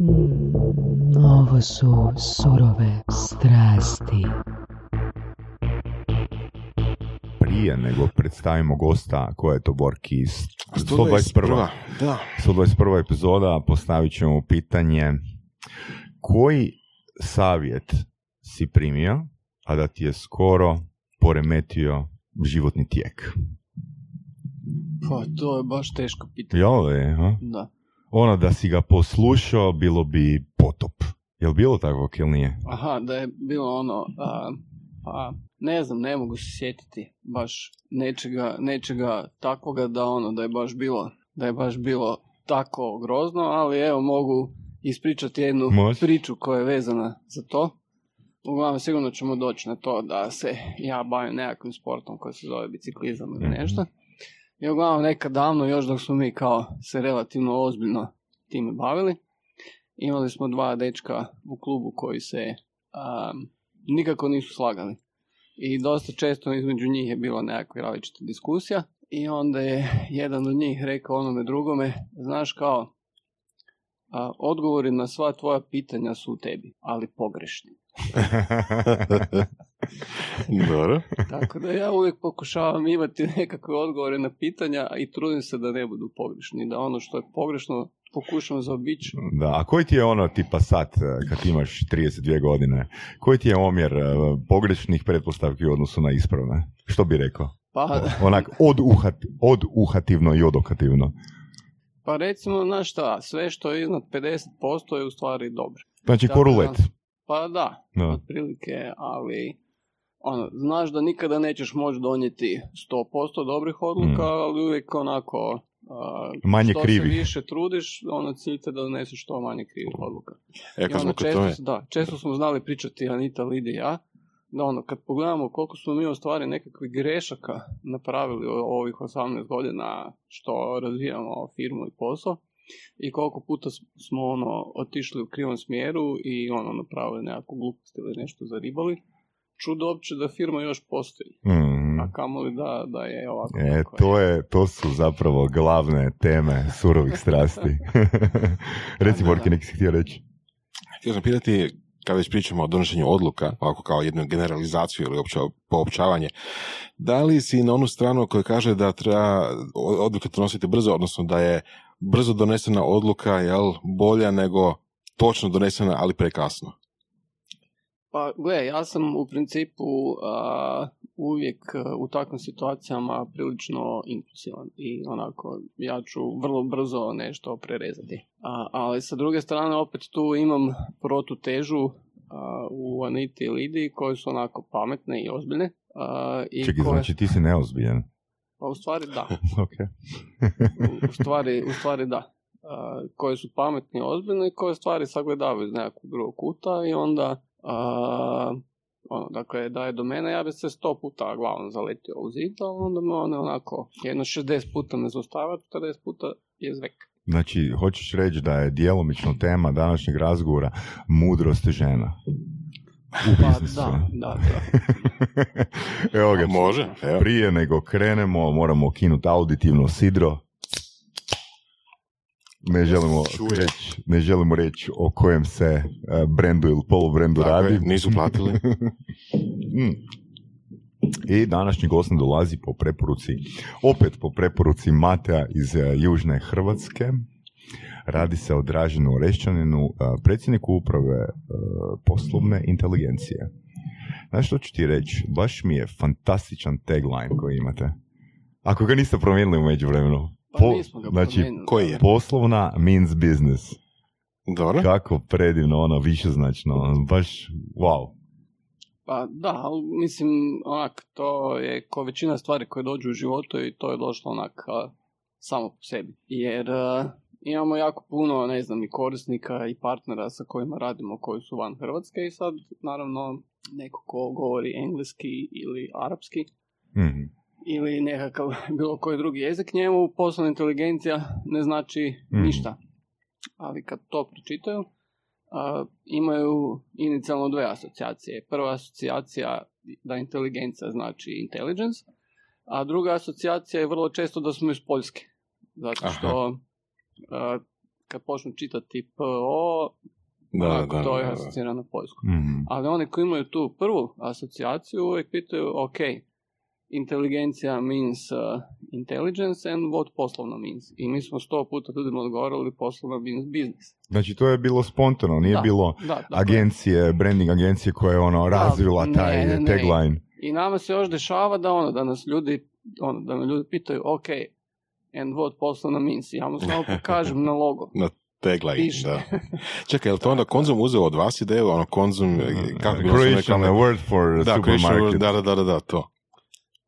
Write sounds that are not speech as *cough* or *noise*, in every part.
Mm, ovo su surove strasti. Prije nego predstavimo gosta, koja je to Borki iz 121. Da. 121. epizoda, postavit ćemo pitanje koji savjet si primio, a da ti je skoro poremetio životni tijek? Pa, to je baš teško pitanje. Jel je, ha? Da. Ono da si ga poslušao, bilo bi potop. Jel bilo tako ili nije? Aha, da je bilo ono, a, pa ne znam, ne mogu se sjetiti baš nečega, nečega takvoga da ono, da je baš bilo, da je baš bilo tako grozno, ali evo mogu ispričati jednu priču koja je vezana za to. Uglavnom sigurno ćemo doći na to da se ja bavim nekakvim sportom koji se zove biciklizam ili Mhm. nešto. I uglavnom nekad davno, još dok smo mi kao se relativno ozbiljno time bavili, imali smo dva dečka u klubu koji se um, nikako nisu slagali. I dosta često između njih je bila nekakva različita diskusija. I onda je jedan od njih rekao onome drugome, znaš kao, a, odgovori na sva tvoja pitanja su u tebi, ali pogrešni. *laughs* Dobro. Tako da ja uvijek pokušavam imati nekakve odgovore na pitanja i trudim se da ne budu pogrešni, da ono što je pogrešno pokušam zaobići. Da, a koji ti je ono tipa sad, eh, kad imaš 32 godine, koji ti je omjer eh, pogrešnih pretpostavki u odnosu na ispravne? Što bi rekao? Pa, Onak, od, uhat, od uhativno i odokativno. pa recimo, znaš šta, sve što je iznad 50% je u stvari dobro. Znači, Tako ko da- rulet. Pa da, Da. otprilike, ali ono, znaš da nikada nećeš moći donijeti 100% dobrih odluka, Mm. ali uvijek onako a, Manje što krivih. se više trudiš, ono cilj te da doneseš što manje krivih odluka. E, kad ono često, tome, da, često smo znali pričati Anita, Lidi i ja, da ono, kad pogledamo koliko smo mi u stvari nekakvih grešaka napravili u ovih 18 godina što razvijamo firmu i posao, i koliko puta smo ono otišli u krivom smjeru i ono napravili nekakvu glupost ili nešto zaribali, čudo uopće da firma još postoji, Mm. a kamoli da, da je ovako E, to, je, to su zapravo glavne teme surovih strasti. *laughs* Reci, Borki, neki si htio reći. htio sam pitati, kada već pričamo o donošenju odluka, ovako kao jednu generalizaciju ili opće poopćavanje, da li si na onu stranu koja kaže da treba odluke donositi brzo, odnosno da je brzo donesena odluka jel, bolja nego točno donesena, ali prekasno? Pa, gle, ja sam u principu a, uvijek a, u takvim situacijama prilično impulsivan i onako, ja ću vrlo brzo nešto prerezati. A, ali sa druge strane opet tu imam protutežu a, u Aniti i Lidiji koje su onako pametne i ozbiljne. i Čekaj, koje, znači ti si neozbiljan. Pa u stvari da. *laughs* U, stvari, u stvari da. Koje su pametne i ozbiljne i koje stvari sagledavaju iz nekakvog drugog kuta i onda a, ono, dakle, da je do mene, ja bi se sto puta glavom zaletio u zid, ali onda me one onako, jedno 60 puta me zaustavlja, 40 puta je zvek. Znači, hoćeš reći da je djelomično tema današnjeg razgovora mudrost žena. U Pa da, da, da. *laughs* Evo ga, Može, evo. prije nego krenemo, moramo kinuti auditivno sidro. Ne želimo reći, ne želimo reći o kojem se eh, brendu ili polubrendu Tako je, radi. nisu platili. *laughs* Mm. I današnji gost nam dolazi po preporuci, opet po preporuci Matea iz eh, Južne Hrvatske. Radi se o Draženu Orešćaninu, eh, predsjedniku uprave poslovne inteligencije. Znaš što ću ti reći? Baš mi je fantastičan tagline koji imate. Ako ga niste promijenili u međuvremenu. Pa Po- nismo ga znači, koji je? Poslovna means business. Dobro. Kako predivno, ono, višeznačno, ono, baš, wow. Pa da, ali mislim, onak, to je ko većina stvari koje dođu u životu i to je došlo onak a, samo po sebi. Jer a, imamo jako puno, ne znam, i korisnika i partnera sa kojima radimo koji su van Hrvatske i sad, naravno, neko ko govori engleski ili arapski Mhm. Ili nekakav *laughs* bilo koji drugi jezik njemu, poslovna inteligencija ne znači Mhm. ništa. Ali kad to pročitaju, a, imaju inicijalno dve asocijacije. Prva asocijacija da inteligencija znači intelligence, a druga asocijacija je vrlo često da smo iz Poljske. Zato što a, kad počnu čitati PO, Da, onako, da, to je asocirano na Poljsku. Mhm. Ali oni koji imaju tu prvu asocijaciju uvijek pitaju, ok, inteligencija means uh, intelligence and what poslovno means. I mi smo sto puta ljudima odgovorili poslovno means business. Znači to je bilo spontano, nije Da, bilo Da, dakle, agencije, branding agencije koja je ono razvila ne, taj ne, ne. tagline. I nama se još dešava da ono, da nas ljudi, ono, da me ljudi pitaju, ok, and what poslovno means. Ja mu samo pokažem na logo. *laughs* Tagline, Piše. da. Čekaj, je li to onda Konzum uzeo od vas ideju, ono Konzum, kako bi Croatian word for Da, supermarket. word, da, da, da, da, da, to.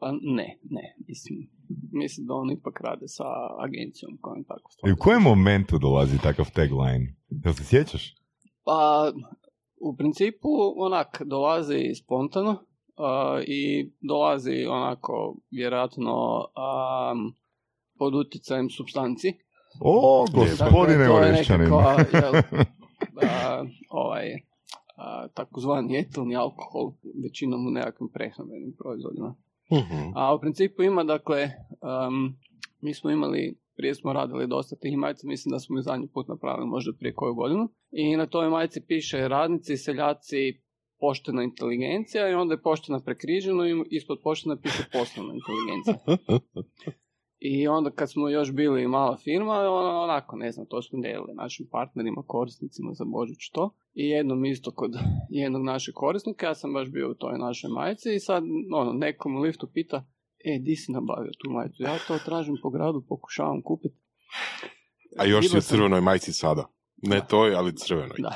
Pa ne, ne, mislim, mislim da oni ipak rade sa agencijom kojom tako I stvari. u kojem momentu dolazi takav tagline? Jel se sjećaš? Pa, u principu, onak, dolazi spontano uh, i dolazi onako, vjerojatno, um, pod utjecajem substanci. O, gospodine Dakle, to je Orešćanin. *laughs* ovaj, takozvani etilni alkohol, većinom u nekakvim prehrambenim proizvodima. Mhm. A u principu ima, dakle, um, mi smo imali, prije smo radili dosta tih majica, mislim da smo ih zadnji put napravili možda prije koju godinu. I na toj majici piše radnici, seljaci, poštena inteligencija i onda je poštena prekriženo i ispod poštena piše poslovna inteligencija. *laughs* I onda kad smo još bili mala firma, ono, onako, ne znam, to smo dijelili našim partnerima, korisnicima za Božić to. I jednom isto kod *laughs* jednog našeg korisnika, ja sam baš bio u toj našoj majici i sad ono, nekom u liftu pita, e, di si nabavio tu majicu? Ja to tražim po gradu, pokušavam kupiti. A još si u crvenoj majici sada. Ne Da. toj, ali crvenoj. Da.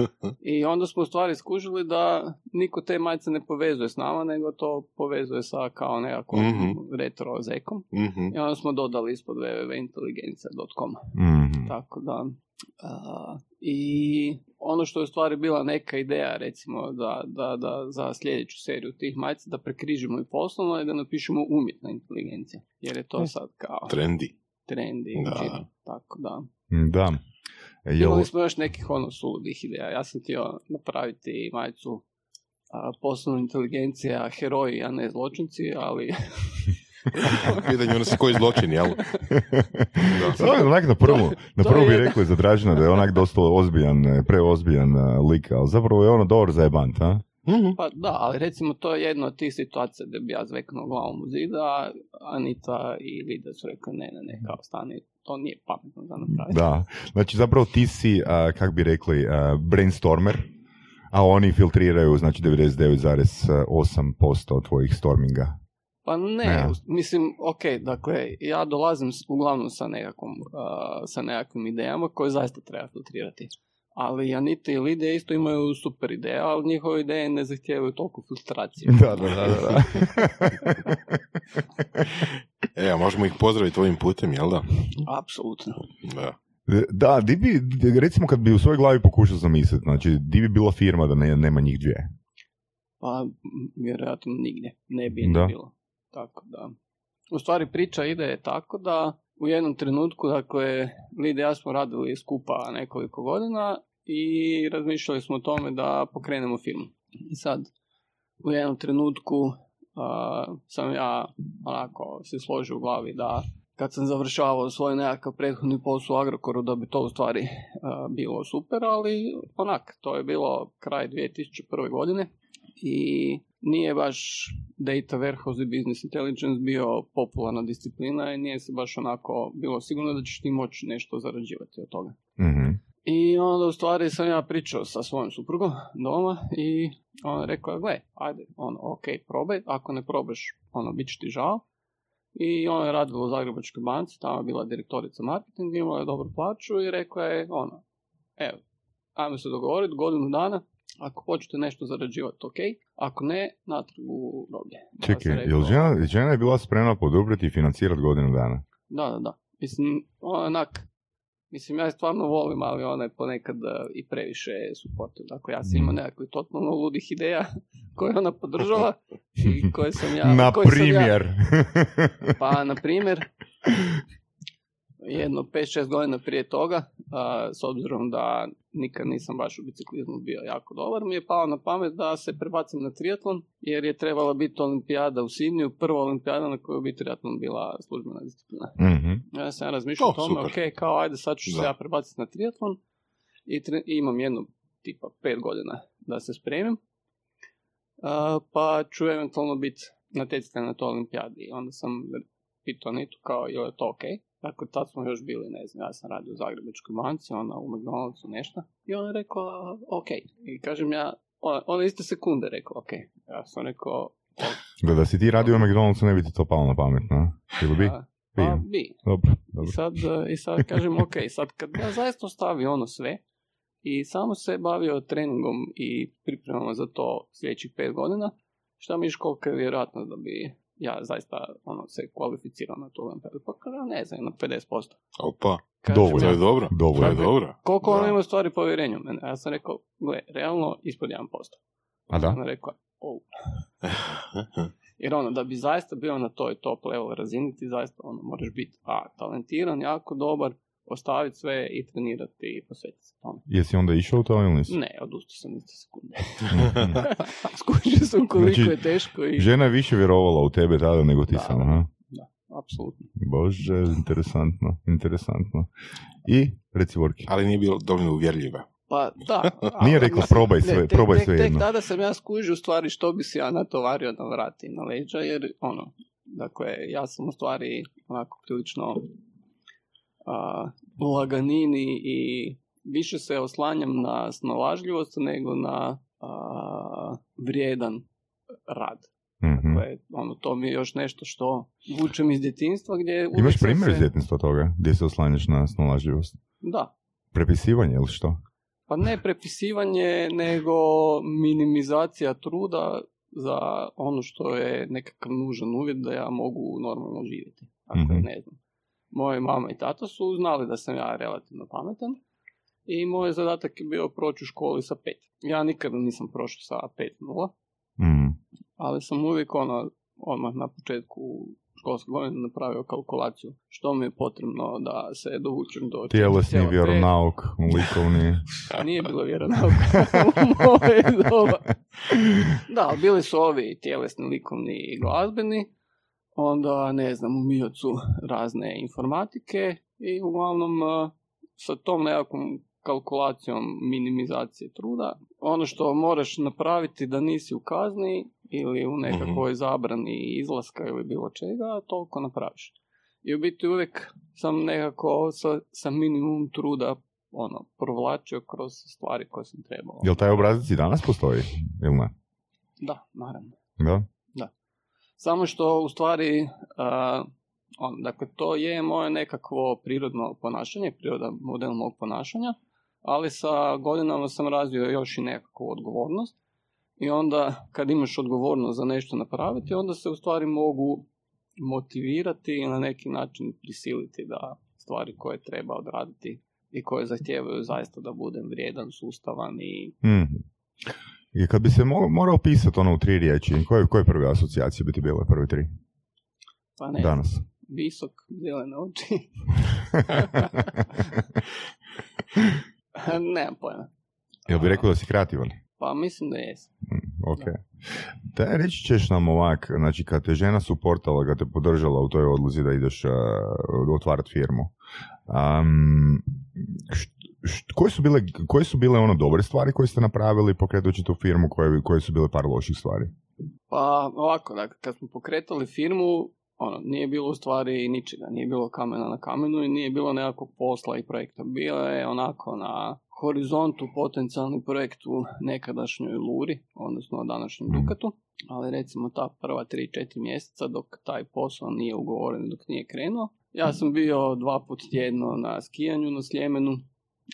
*laughs* I onda smo u stvari skužili da niko te majice ne povezuje s nama, nego to povezuje sa kao nekakvom Mhm. retro zekom. Mhm. I onda smo dodali ispod www.inteligencija.com. Mhm. Tako da... a, I ono što je u stvari bila neka ideja, recimo, da, da, da za sljedeću seriju tih majica, da prekrižimo i poslovno i da napišemo umjetna inteligencija. Jer je to sad kao Trendi. trendi. Da. Da. Tako da. Da. Jel, Imali smo još nekih ono suludih ideja. Ja sam htio napraviti majicu a, poslovna inteligencija, heroji, a ne zločinci, ali *laughs* Pitanje ono se koji zločin, jel? *laughs* Samo je onak na prvu, na prvu bi rekli za Dražina da je onak dosta ozbiljan, preozbiljan e, lik, ali zapravo je ono dobar zajebant, a? Mhm. Pa da, ali recimo to je jedna od tih situacija da bi ja zveknuo glavom u zida, Anita i Lida su rekli ne, ne, ne, kao stani, to nije pametno za napraviti. Da, znači zapravo ti si, a, kak bi rekli, a, brainstormer, a oni filtriraju znači 99,8% tvojih storminga. Pa ne, Ne. mislim, ok, dakle, ja dolazim uglavnom sa nekakvom, a, sa nekakvim idejama koje zaista treba filtrirati. Ali Anita i Lidija isto imaju super ideje, ali njihove ideje ne zahtijevaju toliko filtracije. *laughs* Da, da, da, da. *laughs* E, a možemo ih pozdraviti ovim putem, jel da? Apsolutno. Da. Da, di bi, recimo kad bi u svojoj glavi pokušao zamisliti, znači di bi bila firma da ne, nema njih dvije? Pa, vjerojatno nigdje. Ne bi je ni Da. bilo. Tako da. U stvari priča ide tako da u jednom trenutku, dakle, Lide i ja smo radili skupa nekoliko godina i razmišljali smo o tome da pokrenemo film. I sad, u jednom trenutku a, sam ja onako se složio u glavi da kad sam završavao svoj nekakav prethodni posao u Agrokoru da bi to u stvari a, bilo super, ali onak, to je bilo kraj 2001. godine i nije baš data warehouse i business intelligence bio popularna disciplina i nije se baš onako bilo sigurno da ćeš ti moći nešto zarađivati od toga. Mhm. I onda u stvari sam ja pričao sa svojom suprugom doma i ona je rekla, gle, ajde, ono, ok, probaj, ako ne probaš, ono, bit će ti žao. I ona je radila u Zagrebačkoj banci, tamo je bila direktorica marketinga, imala je dobru plaću i rekla je, ono, evo, ajmo se dogovoriti, godinu dana, ako hoćete nešto zarađivati, ok, ako ne, natrag u roblje. Čekaj, rekao, jel žena, žena je bila spremna podobriti i financirati godinu dana? Da, da, da. Mislim, onak, mislim, ja stvarno volim, ali ona je ponekad e, i previše supportive. Dakle, ja sam imao Mm. nekakvih totalno ludih ideja *laughs* koje je ona podržala i *laughs* koje sam ja... Na koje sam ja- primjer. pa, na primjer, *laughs* jedno 5-6 godina prije toga, s obzirom da nikad nisam baš u biciklizmu bio jako dobar, mi je pao na pamet da se prebacim na triatlon, jer je trebala biti olimpijada u Sidnju, prva olimpijada na kojoj bi triatlon bila službena disciplina. Mhm. Ja sam razmišljao O, o tome, super. ok, kao ajde sad ću se Da. ja prebaciti na triatlon i, tre- i imam jednu tipa pet godina da se spremim, a, pa ću eventualno biti natjecatelj na toj olimpijadi. I onda sam pitao Nitu kao je li to ok. Dakle, tad smo još bili, ne znam, ja sam radio u Zagrebačkoj banci, ona u McDonald'su nešto. I on je rekao, "A, ok. I kažem ja, ona, ona iste sekunde rekao, ok. Ja sam rekao, Da, da si ti radio u McDonald'su ne bi ti to palo na pamet, no? Ili bi? "A, pa Bi. bi. Dobro, I dobro. sad, e, I sad kažem, ok, sad kad ja zaista ostavio ono sve i samo se bavio treningom i pripremama za to sljedećih pet godina, šta koliko je vjerojatno da bi ja zaista ono, se kvalificirao na to olimpijadu? Pa kada ne znam, na 50%. Opa, Kažem, Dovoljno. je dobro. Dovoljno. Je dobro. Koliko on ima stvari povjerenja u mene? Ja sam rekao, gle, realno ispod 1%. A da? Ona rekla, oh. Jer ono, da bi zaista bio na toj top level razini, ti zaista ono, moraš biti a, talentiran, jako dobar, ostaviti sve i trenirati i posvetiti se tome. Jesi onda išao u to ili nisi? Ne, odustao sam iste sekunde. Mhm. *laughs* Skužio sam koliko Znači, je teško i... Žena je više vjerovala u tebe tada nego ti Da, sam, da. aha? Apsolutno. Bože, interesantno, interesantno. I, reci Vorki. Ali nije bilo dovoljno uvjerljiva. Pa da. *laughs* Nije rekla, mislim, probaj ne, sve- tek- probaj tek- sve Tek jedno. tada sam ja skužio u stvari što bi se ja natovario na vrati na leđa, jer ono, dakle, ja sam u stvari onako prilično a, laganini i više se oslanjam na snalažljivost nego na a, vrijedan rad. Mhm. Dakle, ono, to mi je još nešto što vučem iz djetinstva gdje Imaš primjer se- iz djetinstva toga, gdje se oslanjaš na snalažljivost? Da, Prepisivanje ili što? Pa ne prepisivanje, nego minimizacija truda za ono što je nekakav nužan uvjet da ja mogu normalno živjeti. Dakle, Mhm. ne znam. Moje mama i tata su znali da sam ja relativno pametan i moj zadatak je bio proći u školi sa pet. Ja nikada nisam prošao sa 5.0, Mm. ali sam uvijek ono, odmah na početku školske godine napravio kalkulaciju što mi je potrebno da se dovučem do Tjelesni, 4,5. vjeronauk, likovni. *laughs* Nije bilo vjeronauka *laughs* u moje doba. Da, bili su ovi tjelesni, likovni i glazbeni. Onda, ne znam, u Miocu razne informatike i uglavnom eh, sa tom nekakvom kalkulacijom minimizacije truda. Ono što moraš napraviti da nisi u kazni ili u nekakvoj zabrani izlaska ili bilo čega, toliko napraviš. I u biti uvijek sam nekako sa, sa minimum truda ono, provlačio kroz stvari koje sam trebao. Jel taj obrazac i danas postoji? Ili ne? Da, naravno. Da? Samo što u stvari, a, on, dakle, to je moje nekakvo prirodno ponašanje, prirodan model mog ponašanja, ali sa godinama sam razvio još i nekakvu odgovornost. I onda, kad imaš odgovornost za nešto napraviti, onda se u stvari mogu motivirati i na neki način prisiliti da stvari koje treba odraditi i koje zahtijevaju zaista da budem vrijedan, sustavan i Mhm. I kad bi se mo- morao pisati ono u tri riječi, koje, koje prve asocijacije bi ti bile prve tri? pa ne, Danas. visok, zelene oči. *laughs* *laughs* Nemam pojma. Jel bi rekao da si kreativan? Pa mislim da jesam. Mm, Ok. Da, reći ćeš nam ovak, znači kad te žena suportala, kad te podržala u toj odluzi da ideš uh, otvarati firmu, um, koje, su bile, koje su bile ono dobre stvari koje ste napravili pokretujući tu firmu, koje, koje su bile par loših stvari? Pa ovako, dakle, kad smo pokretali firmu, ono, nije bilo u stvari ničega, nije bilo kamena na kamenu i nije bilo nekakvog posla i projekta. Bilo je onako na horizontu potencijalni projekt u nekadašnjoj Luri, odnosno današnjem Mhm. Dukatu, ali recimo ta prva 3-4 mjeseca dok taj posao nije ugovoren, dok nije krenuo. Ja sam bio dva put tjedno na skijanju na Sljemenu,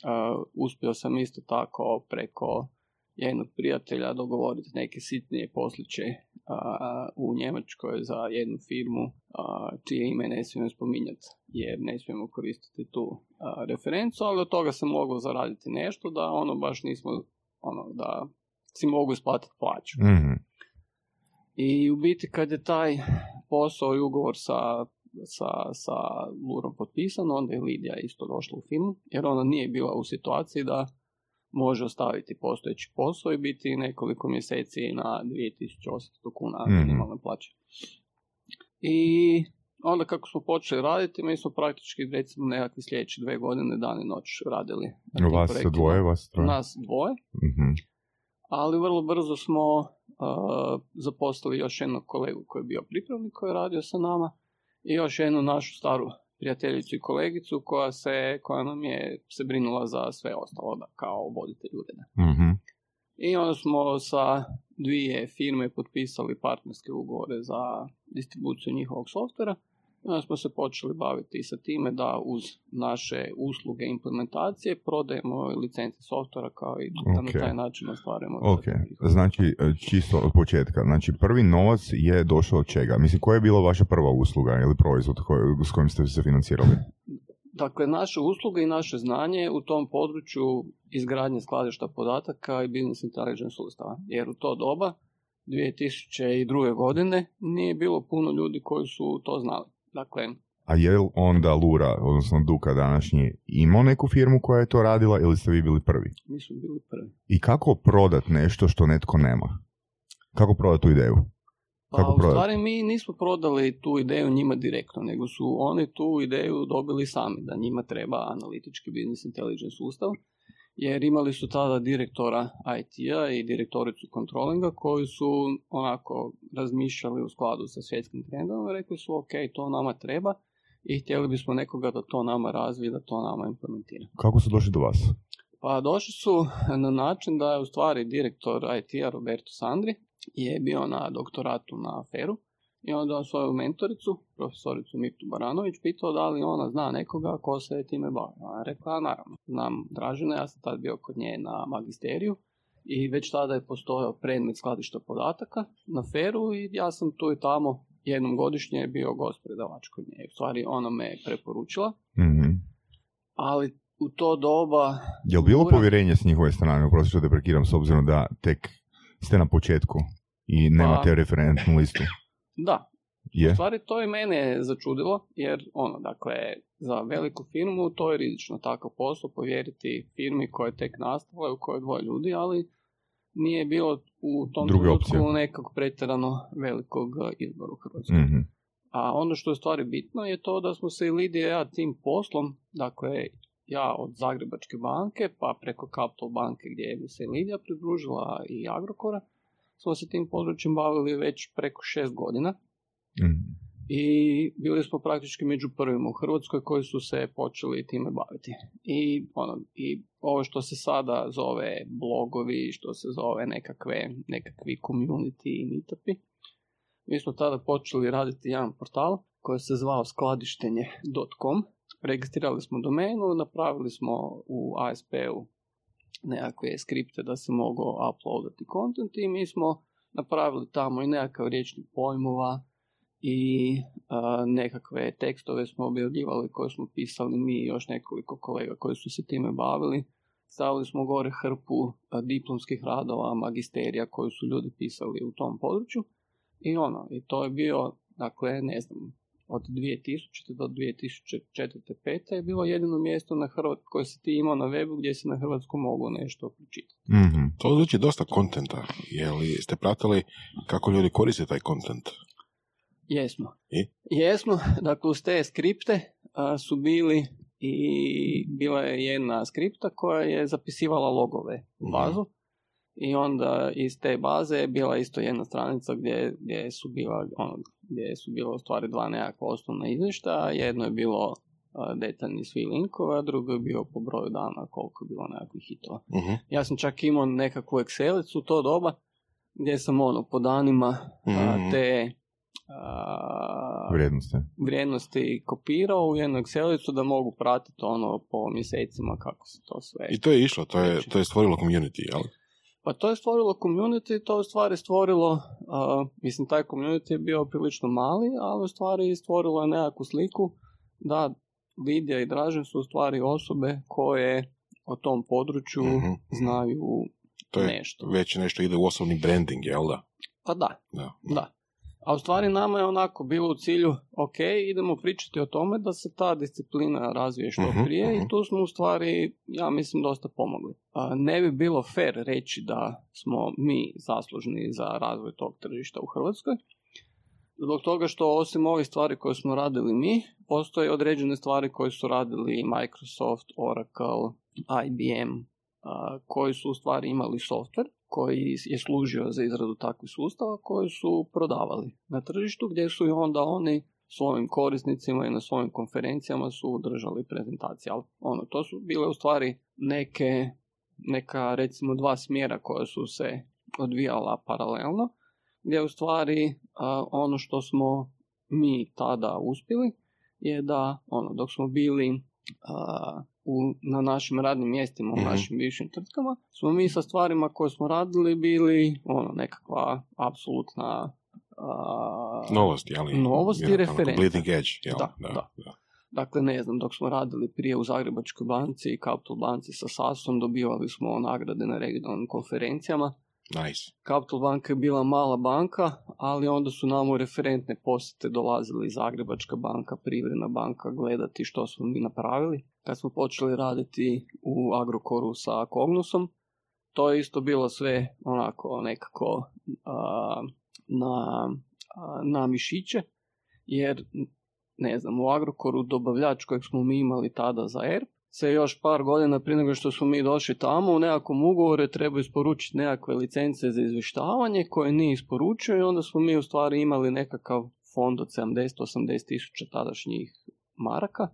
Uh, uspio sam isto tako preko jednog prijatelja dogovoriti neke sitnije posliće a, u Njemačkoj za jednu firmu a, čije ime ne smijem spominjati jer ne smijemo koristiti tu a, referencu, ali od toga se moglo zaraditi nešto da ono baš nismo, ono da si mogu isplatiti plaću. Mhm. I u biti kad je taj posao i ugovor sa sa, sa Lurom potpisano, onda je Lidija isto došla u film, jer ona nije bila u situaciji da može ostaviti postojeći posao i biti nekoliko mjeseci na 2800 kuna Mhm. minimalne plaće. I onda kako smo počeli raditi, mi smo praktički recimo nekakve sljedeće dve godine dan i noć radili. na Vas projektima. dvoje, vas troje? Nas dvoje, Mhm. ali vrlo brzo smo uh, zaposlili još jednog kolegu koji je bio pripravnik koji je radio sa nama i još jednu našu staru prijateljicu i kolegicu koja se, koja nam je se brinula za sve ostalo da, kao voditelj ureda. Mhm. I onda smo sa dvije firme potpisali partnerske ugovore za distribuciju njihovog softvera. I onda smo se počeli baviti sa time da uz naše usluge implementacije prodajemo licence softvera kao i da Ok. na taj način ostvarujemo. Ok, znači e, čisto od početka. Znači prvi novac je došao od čega? Mislim, koja je bila vaša prva usluga ili proizvod koji- s kojim ste se financirali? Dakle, naše usluge i naše znanje u tom području izgradnje skladišta podataka i business intelligence sustava. Jer u to doba, 2002. godine, nije bilo puno ljudi koji su to znali. Dakle, A je li onda Lura, odnosno Duka današnji, imao neku firmu koja je to radila ili ste vi bili prvi? mi smo bili prvi. I kako prodat nešto što netko nema? Kako prodat tu ideju? Pa Kako u prodati? stvari mi nismo prodali tu ideju njima direktno, nego su oni tu ideju dobili sami, da njima treba analitički business intelligence sustav, jer imali su tada direktora IT-a i direktoricu controllinga koji su onako razmišljali u skladu sa svjetskim trendom i rekli su ok, to nama treba i htjeli bismo nekoga da to nama razvije, da to nama implementira. Kako su došli do vas? Pa došli su na način da je u stvari direktor IT-a Roberto Sandri je bio na doktoratu na Feru i onda on svoju mentoricu, profesoricu Mitu Baranović, pitao da li ona zna nekoga ko se time bavi. A je rekla, "A, naravno, znam Dražina, ja sam tad bio kod nje na magisteriju i već tada je postojao predmet skladišta podataka na Feru i ja sam tu i tamo jednom godišnje bio gost predavač kod nje. U stvari ona me preporučila, Mhm. ali u to doba... Je li bilo Lura- povjerenje s njihove strane? Oprosti što te prekiram s obzirom da tek ste na početku i nemate Pa- referentnu listu. *laughs* Da, U Je? stvari to i mene začudilo, jer ono, dakle, za veliku firmu to je rizično takav posao, povjeriti firmi koja je tek nastala, u kojoj je dvoje ljudi, ali nije bilo u tom Druge trenutku nekog pretjerano velikog eh, izbora u Hrvatskoj. Mhm. A ono što je u stvari bitno je to da smo se i Lidija ja tim poslom, dakle, ja od Zagrebačke banke, pa preko Capital banke gdje mi se Lidija pridružila i Agrokora, smo se tim područjem bavili već preko šest godina Mhm. i bili smo praktički među prvima u Hrvatskoj koji su se počeli time baviti. I, ono, I ovo što se sada zove blogovi, što se zove nekakve, nekakvi community i meetupi, mi smo tada počeli raditi jedan portal koji se zvao skladištenje.com. Registrirali smo domenu, napravili smo u ASP-u nekakve skripte da se mogu uploadati content i mi smo napravili tamo i nekakav riječnik pojmova i a, nekakve tekstove smo objavljivali koje smo pisali mi i još nekoliko kolega koji su se time bavili. Stavili smo gore hrpu diplomskih radova, magisterija koji su ljudi pisali u tom području. I ono, i to je bio, dakle, ne znam, od 2000. do 2004. 5. je bilo jedino mjesto na Hrvat koje si ti imao na webu gdje si na Hrvatsku mogu nešto pročitati. Mhm. To zvuči dosta kontenta. Je li ste pratili kako ljudi koriste taj kontent? Jesmo. I? Jesmo, dakle uz te skripte a, su bili i bila je jedna skripta koja je zapisivala logove u Mhm. bazu i onda iz te baze je bila isto jedna stranica gdje, gdje su bila ono, gdje su bila u stvari dva nekakva osnovna izvještaja, jedno je bilo a, detaljni svi linkova, a drugo je bio po broju dana koliko je bilo nekakvih hitova. Mhm, Ja sam čak imao nekakvu Excelicu u to doba gdje sam ono po danima a, Mhm. te a, Vrijednosti. vrijednosti kopirao u jednu Excelicu da mogu pratiti ono po mjesecima kako se to sve. I to je išlo, to je, to je stvorilo community, jel? Pa to je stvorilo community, to je u stvari stvorilo, a, mislim taj community je bio prilično mali, ali u stvari stvorilo je nekakvu sliku da Lidija i Dražen su u stvari osobe koje o tom području Mhm. znaju To je nešto. već nešto ide u osobni branding, jel da? Pa da, Da. Da. A u stvari nama je onako bilo u cilju, ok, idemo pričati o tome da se ta disciplina razvije što Mhm, prije mhm. i tu smo u stvari, ja mislim, dosta pomogli. Ne bi bilo fair reći da smo mi zaslužni za razvoj tog tržišta u Hrvatskoj, zbog toga što osim ovih stvari koje smo radili mi, postoje određene stvari koje su radili Microsoft, Oracle, IBM, koji su u stvari imali software koji je služio za izradu takvih sustava koji su prodavali na tržištu gdje su i onda oni svojim korisnicima i na svojim konferencijama su držali prezentacije. Ali ono, to su bile u stvari neke, neka recimo dva smjera koja su se odvijala paralelno, gdje u stvari ono što smo mi tada uspjeli je da ono, dok smo bili a, u, na našim radnim mjestima, u Mhm. našim bivšim tvrtkama, smo mi sa stvarima koje smo radili bili ono, nekakva apsolutna a, Novosti, ali... Novosti i reference. Bleeding edge, jel? Da, da. Dakle, ne znam, dok smo radili prije u Zagrebačkoj banci i Capital banci sa SAS-om, dobivali smo nagrade na regionalnim konferencijama. Nice. Capital banka je bila mala banka, ali onda su nam u referentne posjete dolazili Zagrebačka banka, Privredna banka gledati što smo mi napravili. Kad smo počeli raditi u Agrokoru sa Cognusom, to je isto bilo sve onako nekako a, na, a, na mišiće, jer ne znam, u Agrokoru dobavljač kojeg smo mi imali tada za ERP, se još par godina prije nego što smo mi došli tamo u nekakvom ugovoru treba isporučiti nekakve licence za izvještavanje koje nije isporučio i onda smo mi u stvari imali nekakav fond od 70-80 tisuća tadašnjih maraka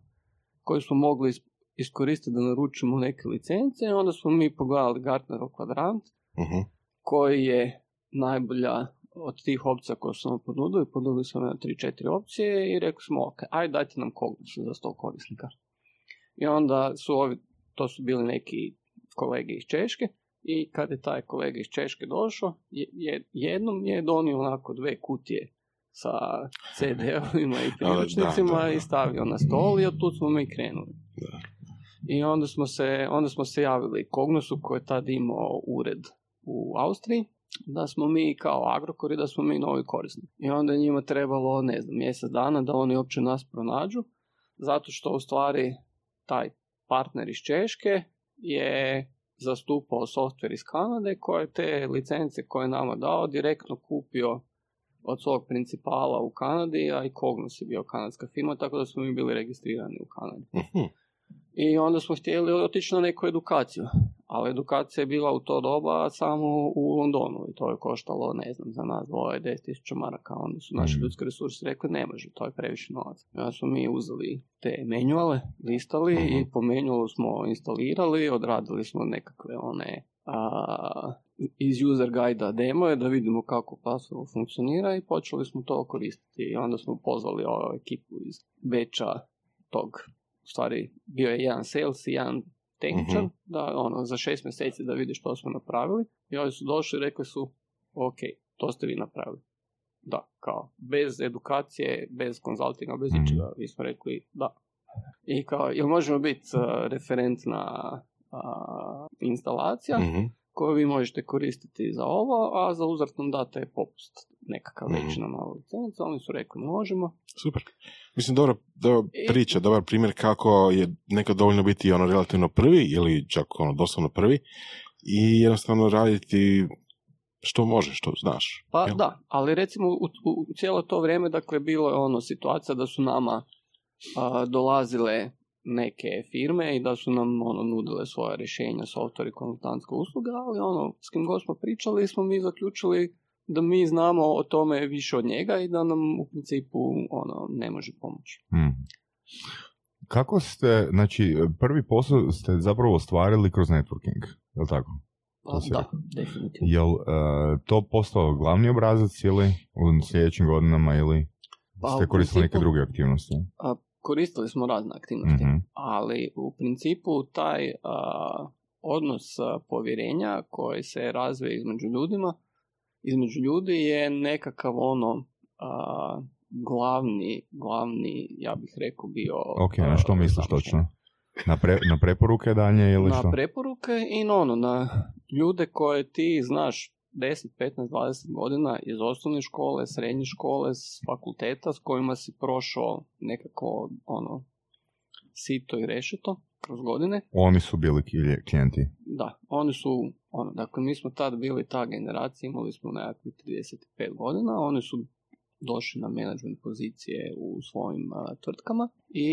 koji smo mogli is- iskoristiti da naručimo neke licence i onda smo mi pogledali Gartnerov kvadrant Mhm. koji je najbolja od tih opcija koje su nam ponudili, ponudili smo nam 3-4 opcije i rekli smo, ok, ajde dajte nam Cognos za 100 korisnika. I onda su ovi, to su bili neki kolege iz Češke i kad je taj kolega iz Češke došao, je, je- jednom je donio onako dve kutije sa CD-ovima i *laughs* priručnicima i stavio na stol i od tu smo mi krenuli. Da. I onda smo se, onda smo se javili Cognosu koji je tad imao ured u Austriji, da smo mi kao Agrokor i da smo mi novi korisnik. I onda je njima trebalo, ne znam, mjesec dana da oni uopće nas pronađu, zato što u stvari taj partner iz Češke je zastupao software iz Kanade koje te licence koje je nama dao direktno kupio od svog principala u Kanadi, a i Cognos je bio kanadska firma, tako da smo mi bili registrirani u Kanadi. Mhm. I onda smo htjeli otići na neku edukaciju. Ali edukacija je bila u to doba samo u Londonu i to je koštalo, ne znam, za nas dvoje 10.000 maraka. Onda su naši Mhm. ljudski resursi rekli ne može, to je previše novaca. Onda smo mi uzeli te manuale, listali Mhm. i po manualu smo instalirali, odradili smo nekakve one a, iz user guide demo da vidimo kako platforma funkcionira i počeli smo to koristiti. I onda smo pozvali ovu ekipu iz Beča tog u stvari bio je jedan sales i jedan tehničar, Mhm. da ono, za šest mjeseci da vidi što smo napravili. I oni su došli i rekli su, ok, to ste vi napravili. Da, kao, bez edukacije, bez konzultinga, bez Mhm. ničega. Mi smo rekli, da. I kao, jel možemo biti uh, referentna uh, instalacija Mhm. Koju vi možete koristiti za ovo, a za uzvrat nam date popust nekakav Mhm. veći na novu licencu. Oni su rekli, možemo. Super. Mislim, dobra, dobra I- priča, dobar primjer kako je nekad dovoljno biti ono relativno prvi ili čak ono doslovno prvi i jednostavno raditi što možeš, što znaš. Pa Jel? da, ali recimo u, u, u cijelo to vrijeme dakle bilo je ono situacija da su nama a, dolazile neke firme i da su nam ono nudile svoje rješenja, software i konzultantske usluge, ali ono s kim god smo pričali smo mi zaključili da mi znamo o tome više od njega i da nam u principu ono ne može pomoći. Hmm. Kako ste, znači, prvi posao ste zapravo ostvarili kroz networking, je li tako? Pa, To da, definitivno. Je li e, to postao glavni obrazac ili u sljedećim godinama ili Pa, ste koristili neke druge aktivnosti? A, koristili smo razne aktivnosti, Mhm. ali u principu taj a, odnos povjerenja koji se razvije između ljudima, između ljudi je nekakav ono a, glavni, glavni, ja bih rekao, bio... Ok, na što misliš točno? Na, pre, na preporuke dalje ili Na što? preporuke i na ono, na ljude koje ti znaš 10, 15, 20 godina iz osnovne škole, srednje škole, s fakulteta s kojima si prošao nekako ono sito i rešeto kroz godine. Oni su bili klijenti. Da, oni su, ono, dakle, mi smo tad bili ta generacija, imali smo nekakvih 35 godina, oni su došli na management pozicije u svojim a, tvrtkama i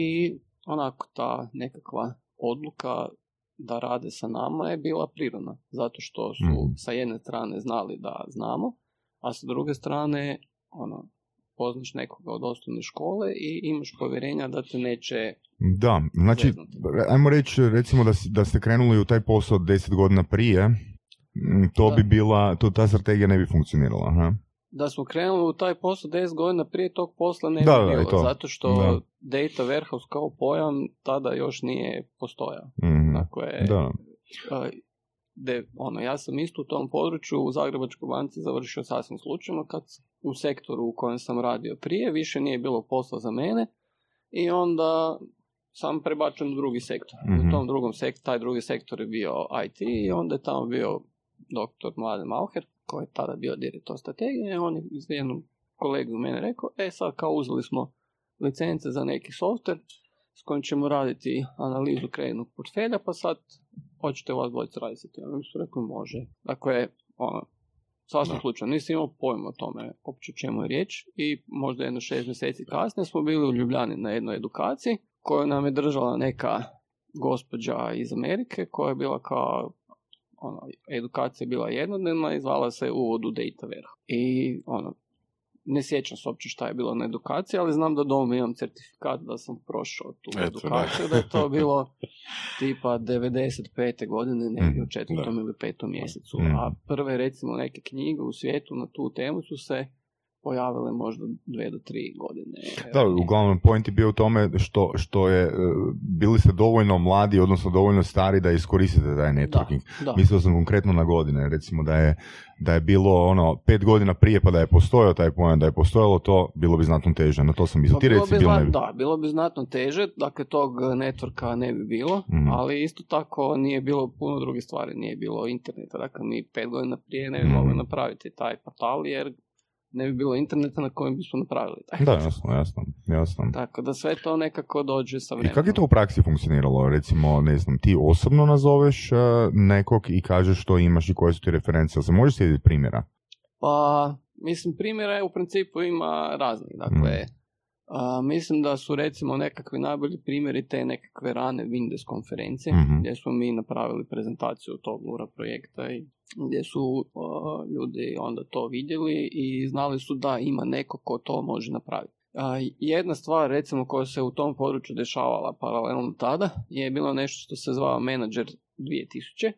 onako ta nekakva odluka da rade sa nama je bila prirodna, zato što su Mhm. sa jedne strane znali da znamo, a sa druge strane, ono, poznaš nekoga od osnovne škole i imaš povjerenja da te neće Da, znači, Zeznuti. ajmo reći, recimo da, da ste krenuli u taj posao 10 godina prije, to Da. bi bila, to, ta strategija ne bi funkcionirala. Aha. da smo krenuli u taj posao 10 godina prije tog posla ne bi Da, da, bilo, to. zato što Da. data warehouse kao pojam tada još nije postojao. Mhm. Dakle, Da. de, ono, ja sam isto u tom području u Zagrebačkoj banci završio sasvim slučajno kad u sektoru u kojem sam radio prije više nije bilo posla za mene i onda sam prebačen u drugi sektor. Mhm. U tom drugom sektoru, taj drugi sektor je bio IT i onda je tamo bio doktor Mladen Mauher koji je tada bio direktor strategije i on je iz jednom kolegu mene rekao, e sad kao uzeli smo licence za neki software s kojim ćemo raditi analizu kreditnog portfelja, pa sad hoćete vas dvojica raditi tim. Oni su rekli može. Dakle, ono, sasvim slučajno, nisam imao pojma o tome uopće čemu je riječ i možda jedno šest mjeseci kasnije smo bili u Ljubljani na jednoj edukaciji koju nam je držala neka gospođa iz Amerike koja je bila kao ono, edukacija je bila jednodnevna i zvala se Uvod u Data. I ono, ne sjećam se uopće šta je bilo na edukaciji, ali znam da doma imam certifikat da sam prošao tu Eto, edukaciju, da. je to *laughs* bilo tipa 95. godine, negdje u Mm, četvrtom ili petom mjesecu. Mm. A prve recimo neke knjige u svijetu na tu temu su se pojavile možda dve do tri godine. Da, uglavnom point je bio u tome što, što je, e, bili ste dovoljno mladi, odnosno dovoljno stari da iskoristite taj networking. da. Mislio sam konkretno na godine, recimo da je, da je bilo ono pet godina prije pa da je postojao taj pojam, da je postojalo to, bilo bi znatno teže, na to sam mislio. Pa bilo reci, bi bilo zna- ne bi. Da, bilo bi znatno teže, dakle tog networka ne bi bilo, Mhm. ali isto tako nije bilo puno drugih stvari, nije bilo interneta, dakle mi pet godina prije ne bi Mhm. mogli napraviti taj portal jer ne bi bilo interneta na kojem bismo napravili taj. Da, jasno, jasno, jasno. Tako da sve to nekako dođe sa I vremenom. kako je to u praksi funkcioniralo? Recimo, ne znam, ti osobno nazoveš e, nekog i kažeš što imaš i koje su ti referencije. Se može slijediti primjera? Pa, mislim, primjera je u principu ima raznih. Dakle, Mm. A, mislim da su recimo nekakvi najbolji primjeri te nekakve rane Windows konferencije, Mhm. gdje smo mi napravili prezentaciju tog Lura projekta i gdje su a, ljudi onda to vidjeli i znali su da ima neko ko to može napraviti. A, jedna stvar recimo koja se u tom području dešavala paralelno tada je bilo nešto što se zvao Manager 2000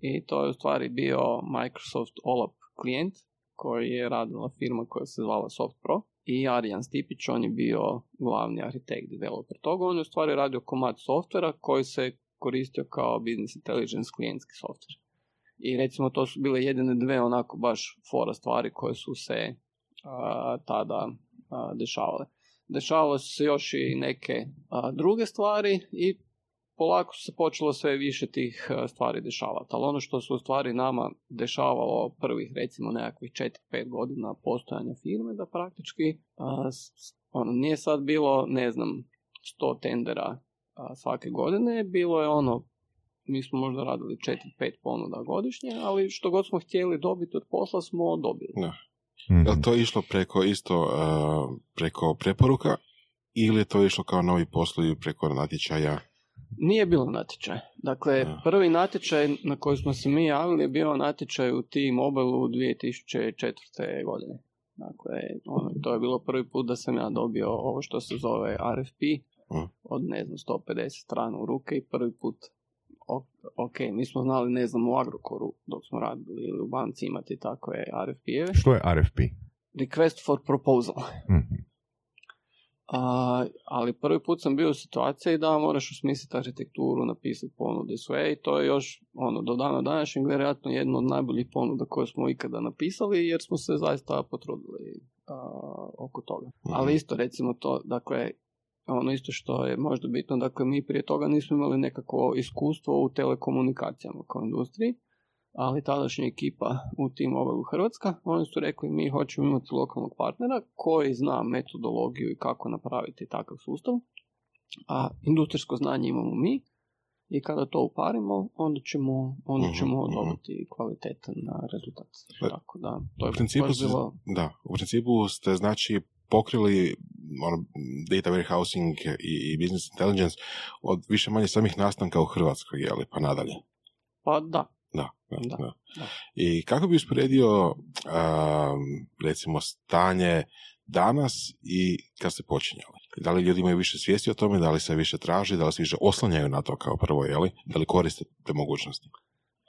i to je u stvari bio Microsoft OLAP klijent koji je radila firma koja se zvala SoftPro i Arjan Stipić, on je bio glavni arhitekt, developer toga. On je u stvari radio komad softvera koji se koristio kao business intelligence klijentski softver. I recimo to su bile jedine dve onako baš fora stvari koje su se a, tada a, dešavale. Dešavale su se još i neke a, druge stvari i polako se počelo sve više tih e, stvari dešavati. Ali ono što se u stvari nama dešavalo prvih recimo nekakvih 4-5 godina postojanja firme, da praktički a, s- ono, nije sad bilo, ne znam, 100 tendera a, svake godine, bilo je ono, mi smo možda radili 4-5 ponuda godišnje, ali što god smo htjeli dobiti od posla smo dobili. Je li to išlo preko isto uh, preko preporuka ili je to išlo kao novi poslovi preko natječaja? Nije bilo natječaj. Dakle, Da. prvi natječaj na koji smo se mi javili je bio natječaj u T-Mobile u 2004. godine. Dakle, ono, to je bilo prvi put da sam ja dobio ovo što se zove RFP od, ne znam, 150 strana u ruke i prvi put ok, mi smo znali, ne znam, u Agrokoru dok smo radili ili u banci imati takve RFP-eve. Što je RFP? Request for proposal. Mhm. A, ali prvi put sam bio u situaciji da moraš osmisliti arhitekturu, napisati ponude sve i to je još ono, do dana današnjeg vjerojatno jedno od najboljih ponuda koje smo ikada napisali jer smo se zaista potrudili a, oko toga. Mhm. Ali isto recimo to, dakle, ono isto što je možda bitno, dakle mi prije toga nismo imali nekako iskustvo u telekomunikacijama kao industriji, ali tadašnja ekipa u tim obalu Hrvatska, oni su rekli mi hoćemo imati lokalnog partnera koji zna metodologiju i kako napraviti takav sustav, a industrijsko znanje imamo mi i kada to uparimo, onda ćemo, onda Mhm, ćemo mhm. dobiti kvalitetan rezultat. Pa, Tako da, to je U principu, bilo- da, u principu ste znači pokrili ono, data warehousing i, i business intelligence od više manje samih nastanka u Hrvatskoj, jeli, pa nadalje. Pa da, Da, da, Da. I kako bi usporedio recimo stanje danas i kad ste počinjali? Da li ljudi imaju više svijesti o tome, da li se više traži, da li se više oslanjaju na to kao prvo, jeli? Da li koriste te mogućnosti?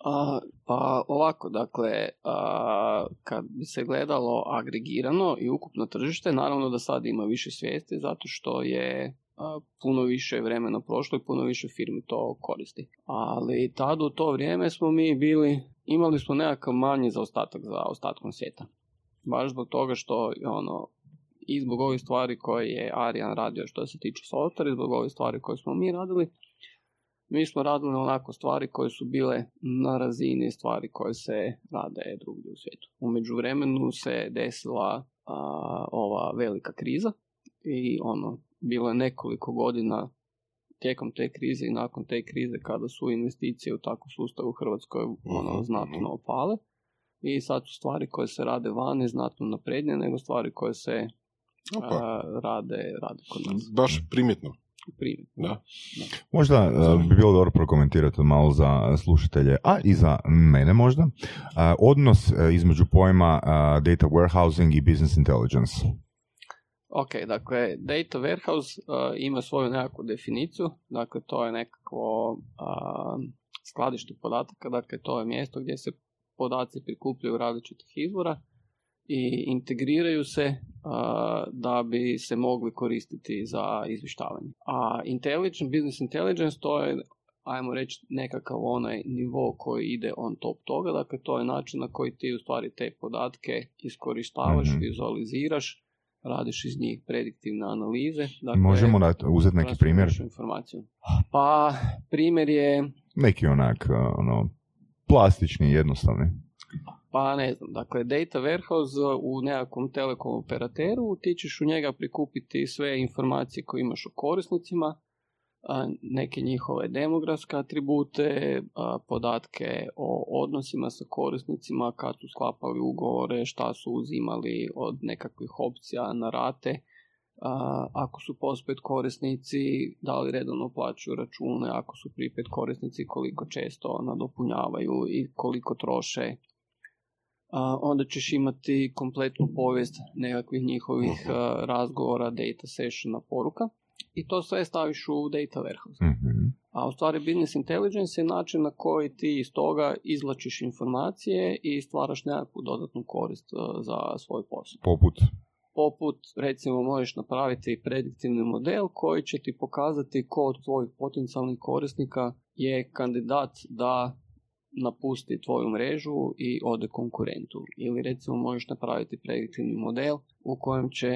A, pa ovako, dakle, a, kad bi se gledalo agregirano i ukupno tržište, naravno da sad ima više svijesti zato što je puno više vremena prošlo i puno više firmi to koristi. Ali tad u to vrijeme smo mi bili, imali smo nekakav manji zaostatak za ostatkom svijeta. Baš zbog toga što ono, i zbog ovih stvari koje je Arijan radio što se tiče softvera i zbog ovih stvari koje smo mi radili, mi smo radili onako stvari koje su bile na razini stvari koje se rade drugdje u svijetu. U međuvremenu se desila a, ova velika kriza i ono, bilo je nekoliko godina tijekom te krize i nakon te krize kada su investicije u takav sustav u Hrvatskoj ono, Mhm, znatno opale. I sad su stvari koje se rade vani znatno naprednije nego stvari koje se a, rade, rade kod nas. baš primjetno, Primjer. da? Možda e, bi bilo dobro prokomentirati malo za slušatelje, a i za mene možda, odnos e, između pojma data warehousing i business intelligence. Ok, dakle, data warehouse uh, ima svoju nekakvu definiciju, dakle to je nekakvo uh, skladište podataka, dakle to je mjesto gdje se podaci prikupljaju različitih izvora i integriraju se uh, da bi se mogli koristiti za izvještavanje. A intelligence, business intelligence to je ajmo reći nekakav onaj nivo koji ide on top toga, dakle to je način na koji ti u stvari te podatke iskorištavaš, Mhm. vizualiziraš, radiš iz njih prediktivne analize. Dakle, Možemo dati, uzeti neki primjer, informaciju. Pa, primjer je, neki onak, e, ono, plastični, jednostavni. pa ne znam, dakle, data warehouse u nekakvom telekom operateru, ti ćeš u njega prikupiti sve informacije koje imaš o korisnicima, neke njihove demografske atribute, podatke o odnosima sa korisnicima, kad su sklapali ugovore, šta su uzimali od nekakvih opcija na rate, ako su pospet korisnici, da li redovno plaćaju račune, ako su pripet korisnici, koliko često nadopunjavaju i koliko troše. Onda ćeš imati kompletnu povijest nekakvih njihovih a, razgovora, data sessiona, poruka i to sve staviš u data warehouse. Mhm. A u stvari business intelligence je način na koji ti iz toga izlačiš informacije i stvaraš nekakvu dodatnu korist uh, za svoj posao. Poput, Poput, recimo, možeš napraviti prediktivni model koji će ti pokazati ko od tvojih potencijalnih korisnika je kandidat da napusti tvoju mrežu i ode konkurentu. Ili recimo možeš napraviti prediktivni model u kojem će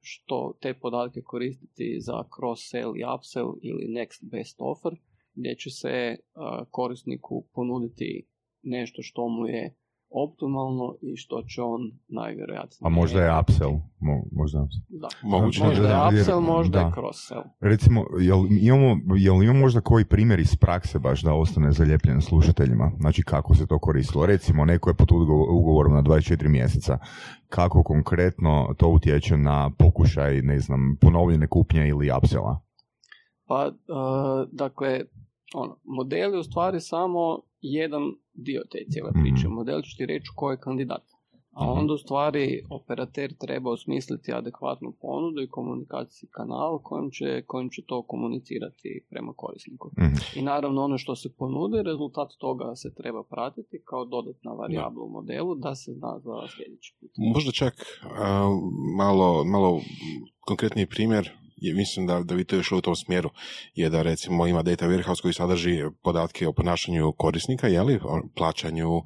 što te podatke koristiti za cross-sell i upsell ili next best offer, gdje će se korisniku ponuditi nešto što mu je optimalno i što će on najvjerojatnije... a možda je upsell, mo, možda je upsell. Da. Moguće Možda da, je upsell, možda da. je cross-sell. Recimo, jel imamo, jel imamo možda koji primjer iz prakse baš da ostane zaljepljen slušateljima? Znači kako se to koristilo? Recimo, neko je pod ugo- ugovorom na 24 mjeseca. Kako konkretno to utječe na pokušaj, ne znam, ponovljene kupnje ili upsella? Pa, uh, dakle, ono, model je u stvari samo jedan dio te cijele priče. Mhm. Model će ti reći ko je kandidat. A Mhm. onda u stvari operater treba osmisliti adekvatnu ponudu i komunikacijski kanal kojim će, kojim će to komunicirati prema korisniku. Mhm. I naravno ono što se ponudi, rezultat toga se treba pratiti kao dodatna varijabla u modelu da se zna za sljedeći put. Možda čak a, malo, malo konkretniji primjer, je, mislim da, da vi to još u tom smjeru, je da recimo ima data warehouse koji sadrži podatke o ponašanju korisnika, jeli, o plaćanju,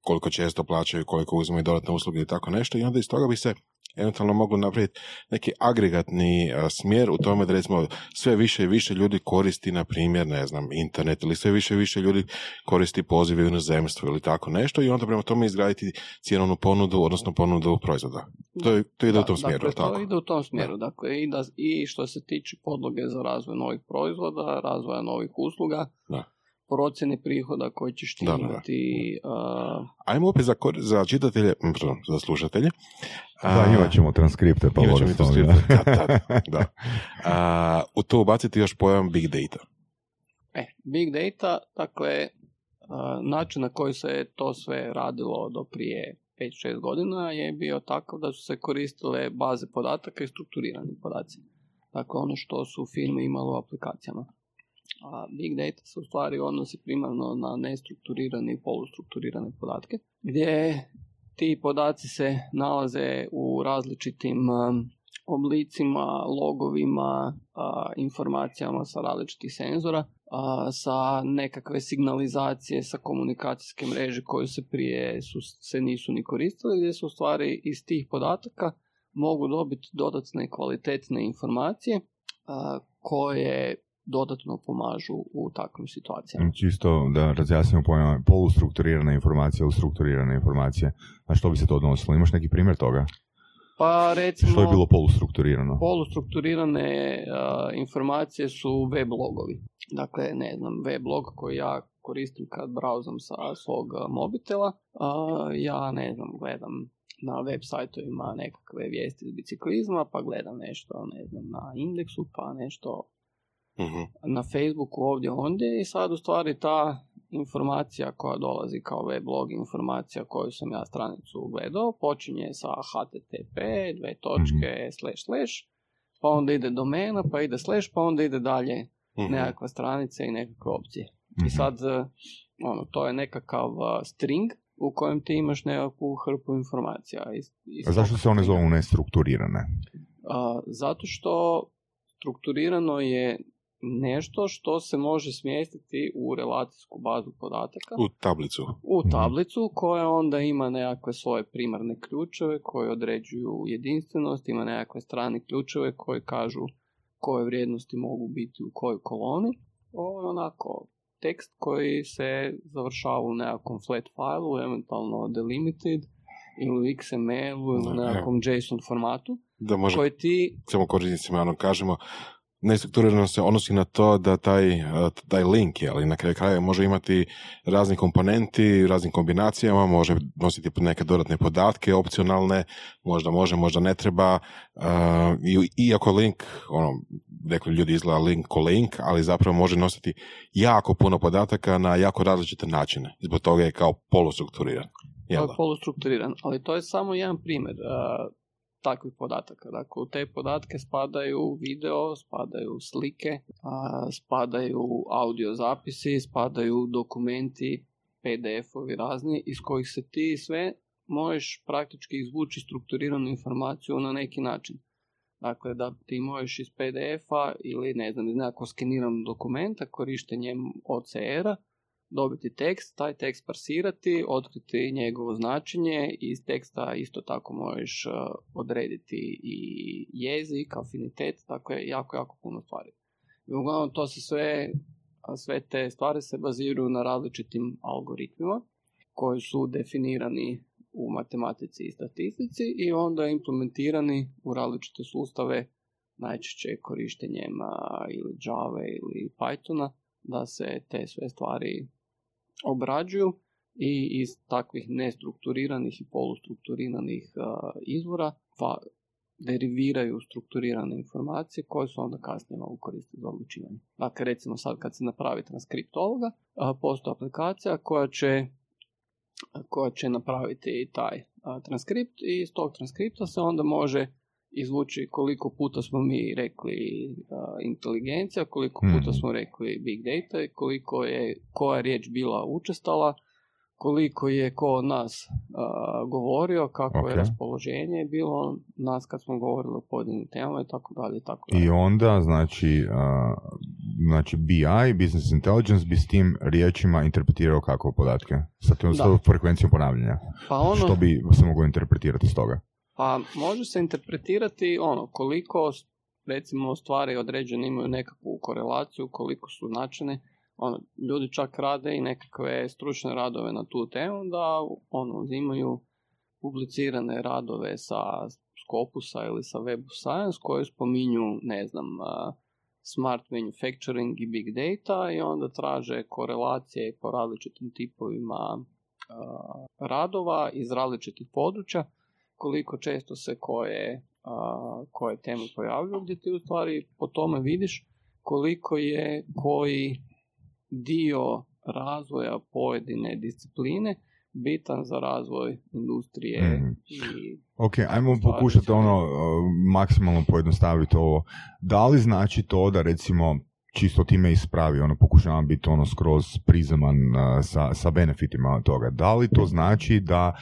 koliko često plaćaju, koliko uzimaju dodatne usluge i tako nešto. I onda iz toga bi se eventualno mogu napraviti neki agregatni smjer u tome da recimo sve više i više ljudi koristi, na primjer, ne znam, internet ili sve više i više ljudi koristi pozive u inozemstvu ili tako nešto i onda prema tome izgraditi cijenovnu ponudu, odnosno ponudu proizvoda. To, je- to ide u tom Da, smjeru, dakle, tako? To ide u tom smjeru. Dakle, i, da, i što se tiče podloge za razvoj novih proizvoda, razvoja novih usluga, Da. Procjene prihoda koje ćeš ti Da, da, da. imati, a, Ajmo opet za, kor- za čitatelje, m, pardon, za slušatelje. Da, imat ćemo transkripte, pa Imat ćemo transkripte, kad tad, da. A, u to ubaciti još pojam big data. E, big data, dakle, a, način na koji se to sve radilo do prije 5-6 godina je bio takav da su se koristile baze podataka i strukturirani podaci. Dakle, ono što su firme imale u aplikacijama. A big data se u stvari odnosi primarno na nestrukturirane i polustrukturirane podatke, gdje ti podaci se nalaze u različitim um, oblicima, logovima, informacijama sa različitih senzora, sa nekakve signalizacije, sa komunikacijske mreže koje se prije su, se nisu ni koristile, gdje se u stvari iz tih podataka mogu dobiti dodatne kvalitetne informacije koje dodatno pomažu u takvim situacijama. Čisto da razjasnimo pojam, polustrukturirana informacija, ili strukturirane informacije. Na što bi se to odnosilo? Imaš neki primjer toga? Pa recimo... Što je bilo polustrukturirano? polustrukturirane a, informacije su web logovi. Dakle, ne znam, web log koji ja koristim kad brauzam sa svog mobitela, a, ja ne znam, gledam na web sajtovima nekakve vijesti iz biciklizma, pa gledam nešto, ne znam, na indeksu, pa nešto Mhm. na Facebooku ovdje ondje i sad u stvari ta informacija koja dolazi kao weblog informacija koju sam ja stranicu gledao počinje sa http dve točke slash slash pa onda ide domena pa ide slash pa onda ide dalje Mhm. nekakva stranica i nekakve opcije Mhm. i sad eh, ono to je nekakav eh, string u kojem ti imaš nekakvu hrpu informacija iz, iz A zašto se one zovu nestrukturirane? A, zato što strukturirano je nešto što se može smjestiti u relacijsku bazu podataka U tablicu. u Mhm. tablicu koja onda ima nekakve svoje primarne ključeve koji određuju jedinstvenost, ima nekakve strane ključeve koji kažu koje vrijednosti mogu biti u kojoj koloni. Ovo je onako tekst koji se završava u nekakvom flat failu, eventualno delimited ili u XML-u ili u nekakvom JSON formatu Da može koji ti samo korisnicima ono kažemo nestrukturirano se odnosi na to da taj, eh, taj link, ali na kraju kraja može imati razni komponenti, raznim kombinacijama, može nositi neke dodatne podatke, opcionalne, možda može, možda ne treba. i, iako link, ono, rekli ljudi izgleda link ko link, ali zapravo može nositi jako puno podataka na jako različite načine. Zbog toga je kao polustrukturiran. Jel je da? polustrukturiran, ali to je samo jedan primjer uh, takvih podataka. Dakle, u te podatke spadaju video, spadaju slike, spadaju audio zapisi, spadaju dokumenti, PDF-ovi razni, iz kojih se ti sve možeš praktički izvući strukturiranu informaciju na neki način. Dakle, da ti možeš iz PDF-a ili ne znam, iz nekakvog skeniranog dokumenta korištenjem OCR-a dobiti tekst, taj tekst parsirati, otkriti njegovo značenje iz teksta isto tako možeš uh, odrediti i jezik, afinitet, dakle jako, jako puno stvari. I uglavnom to se sve, sve te stvari se baziraju na različitim algoritmima koji su definirani u matematici i statistici i onda implementirani u različite sustave najčešće korištenjem ili Java ili Pythona da se te sve stvari obrađuju i iz takvih nestrukturiranih i polustrukturiranih izvora pa deriviraju strukturirane informacije koje su onda kasnije mogu koristiti za odlučivanje. Dakle, recimo sad kad se napravi transkript ovoga, postoji aplikacija koja će koja će napraviti taj transkript i iz tog transkripta se onda može izvući koliko puta smo mi rekli a, inteligencija, koliko puta Mhm. smo rekli big data i koliko je koja riječ bila učestala, koliko je ko od nas a, govorio, kako je Ok. raspoloženje bilo nas kad smo govorili o pojedinim temama i tako dalje i tako dalje. I onda, znači, a, znači BI, Business Intelligence, bi s tim riječima interpretirao kakve podatke? Sa tom, s frekvencijom ponavljanja. Pa ono, Što bi se moglo interpretirati iz toga? Pa može se interpretirati ono koliko recimo stvari određene imaju nekakvu korelaciju, koliko su značajne. Ono, ljudi čak rade i nekakve stručne radove na tu temu da ono, uzimaju publicirane radove sa Scopusa ili sa Web of Science koji spominju, ne znam, smart manufacturing i big data i onda traže korelacije po različitim tipovima radova iz različitih područja, koliko često se koje, koje teme pojavljuju, gdje ti u stvari po tome vidiš koliko je koji dio razvoja pojedine discipline bitan za razvoj industrije Mhm. i Ok, ajmo pokušati ono uh, maksimalno pojednostaviti ovo. Da li znači to da recimo čisto time ispravi, ono pokušavam biti ono skroz prizeman uh, sa, sa benefitima toga. Da li to znači da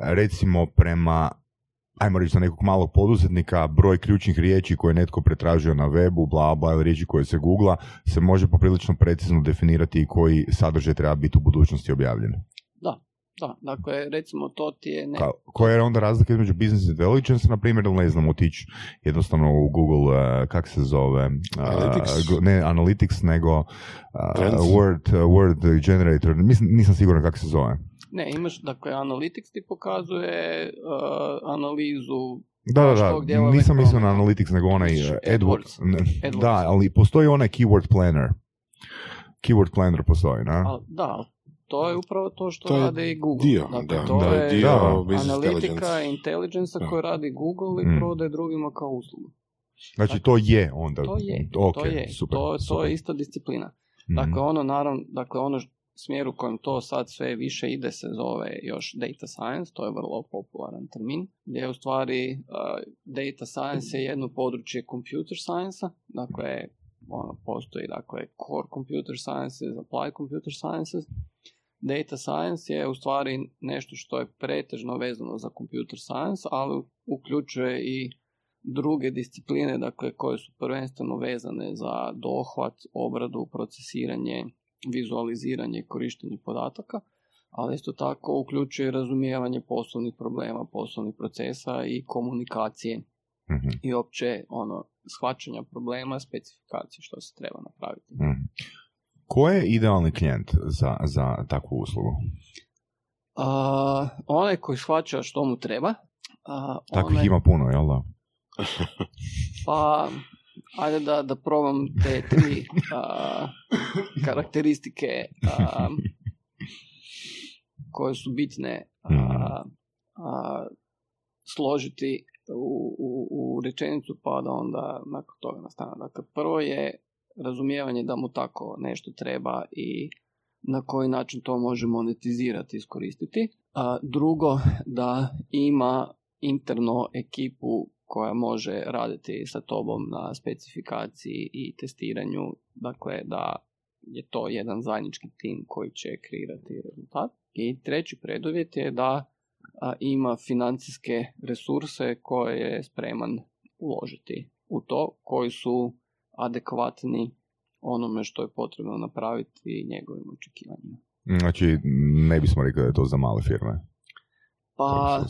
recimo prema ajmo reći za nekog malog poduzetnika, broj ključnih riječi koje je netko pretražio na webu, bla bla, ili riječi koje se googla, se može poprilično precizno definirati i koji sadržaj treba biti u budućnosti objavljen. Da, dakle, recimo to ti je ne, Ka, koja je onda razlika između business intelligence, na primjer, ne znam, otići jednostavno u Google, uh, kak se zove, uh, Analytics? go- ne Analytics, nego uh? Word, uh, Word Generator, mislim, nisam siguran kako se zove. ne, imaš, dakle, Analytics ti pokazuje uh, analizu Da, da, da, nisam mislio na. Analytics, nego onaj uh, AdWords. AdWords. Da, ali postoji onaj Keyword Planner. Keyword Planner postoji, na? Da, to je upravo to što To je rade i Google. Dio, dakle, da, to da, je dio analitika intelligence. koju radi Google i Mm. prodaje drugima kao uslugu. Znači, to je onda. To je, Ok, to je, super, to, to super. je ista disciplina. Mhm. Dakle, ono naravno, dakle, ono smjer u kojem to sad sve više ide se zove još data science, to je vrlo popularan termin, gdje u stvari uh, data science je jedno područje computer science dakle, ono, postoji, dakle, core computer sciences, applied computer sciences. Data science je u stvari nešto što je pretežno vezano za computer science, ali uključuje i druge discipline, dakle, koje su prvenstveno vezane za dohvat, obradu, procesiranje, vizualiziranje i korištenje podataka, ali isto tako uključuje razumijevanje poslovnih problema, poslovnih procesa i komunikacije Mhm, i opće ono, shvaćanja problema, specifikacije što se treba napraviti. mhm. Ko je idealni klijent za, za takvu uslugu? A, onaj koji shvaća što mu treba, a, Takvih onaj- ima puno, jel da? Pa, ajde da, da probam te tri a, karakteristike a, koje su bitne a, složiti u, u, u rečenicu pa da onda nakon toga nastane. Dakle, prvo je razumijevanje da mu tako nešto treba i na koji način to može monetizirati i iskoristiti. A, drugo, da ima interno ekipu koja može raditi sa tobom na specifikaciji i testiranju, dakle da je to jedan zajednički tim koji će kreirati rezultat. I treći preduvjet je da a, ima financijske resurse koje je spreman uložiti u to, koji su adekvatni onome što je potrebno napraviti i njegovim očekivanjima. Znači, ne bismo rekli da je to za male firme. Pa,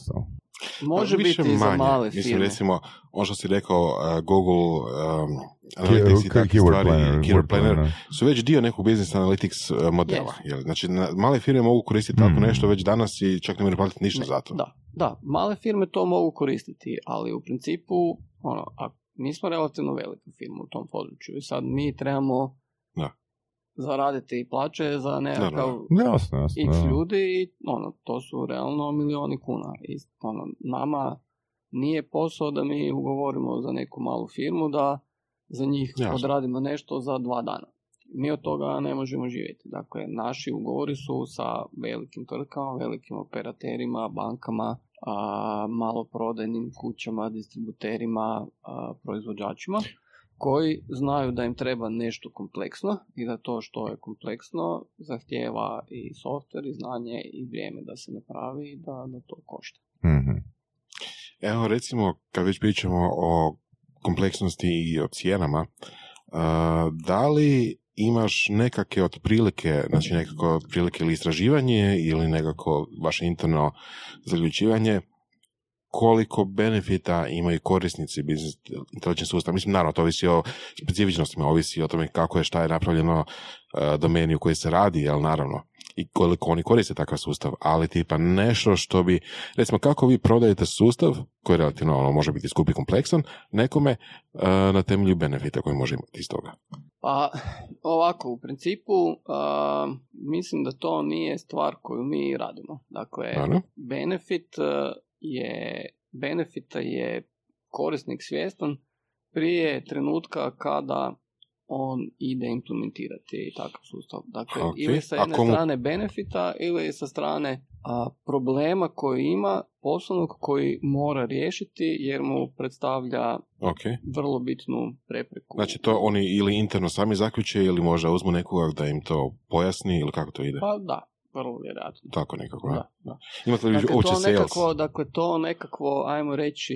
može Više biti i za manje. male Mislim, firme. recimo, ono što si rekao, uh, Google, um, Analytics i takve keyword stvari, planner, Keyword word Planner, planner. su već dio nekog business analytics uh, modela. Jel? Znači, na- male firme mogu koristiti tako Mm. nešto već danas i čak ne moraju platiti ništa Ne, za to. Da, da, male firme to mogu koristiti, ali u principu, ono, a mi smo relativno velika firma u tom području i sad mi trebamo Da. zaraditi plaće za nekakav Naravno. Jasno, jasno. x ljudi i ono, to su realno milioni kuna. I ono, nama nije posao da mi ugovorimo za neku malu firmu da za njih Jasno. odradimo nešto za dva dana. Mi od toga ne možemo živjeti. Dakle, naši ugovori su sa velikim tvrtkama, velikim operaterima, bankama, a, maloprodajnim kućama, distributerima, a, proizvođačima koji znaju da im treba nešto kompleksno i da to što je kompleksno zahtjeva i softver i znanje i vrijeme da se napravi i da, da to košta. Mhm. Evo, recimo, kad već pričamo o kompleksnosti i o cijenama, da li imaš nekakve otprilike, znači nekako otprilike ili istraživanje ili nekako vaše interno zaključivanje, koliko benefita imaju korisnici business intelligence sustava. Mislim, naravno, to ovisi o specifičnostima, ovisi o tome kako je, šta je napravljeno uh, domeni u kojoj se radi, jel naravno, i koliko oni koriste takav sustav, ali tipa nešto što bi, recimo, kako vi prodajete sustav, koji je relativno, ono, može biti skup i kompleksan, nekome uh, na temelju benefita koji može imati iz toga. Pa ovako, u principu uh, mislim da to nije stvar koju mi radimo. Dakle, Ano? benefit uh, je, benefita je korisnik svjestan prije trenutka kada on ide implementirati takav sustav. Dakle, Ok, ili sa jedne komu- strane benefita ili sa strane a, problema koji ima poslovnog koji mora riješiti jer mu predstavlja Ok. vrlo bitnu prepreku. Znači to oni ili interno sami zaključe ili možda uzmu nekoga da im to pojasni ili kako to ide? Pa da, vrlo vjerojatno. Tako nekako. Da, da. Imate li Dakle, to nekakvo, dakle, to nekakvo, ajmo reći,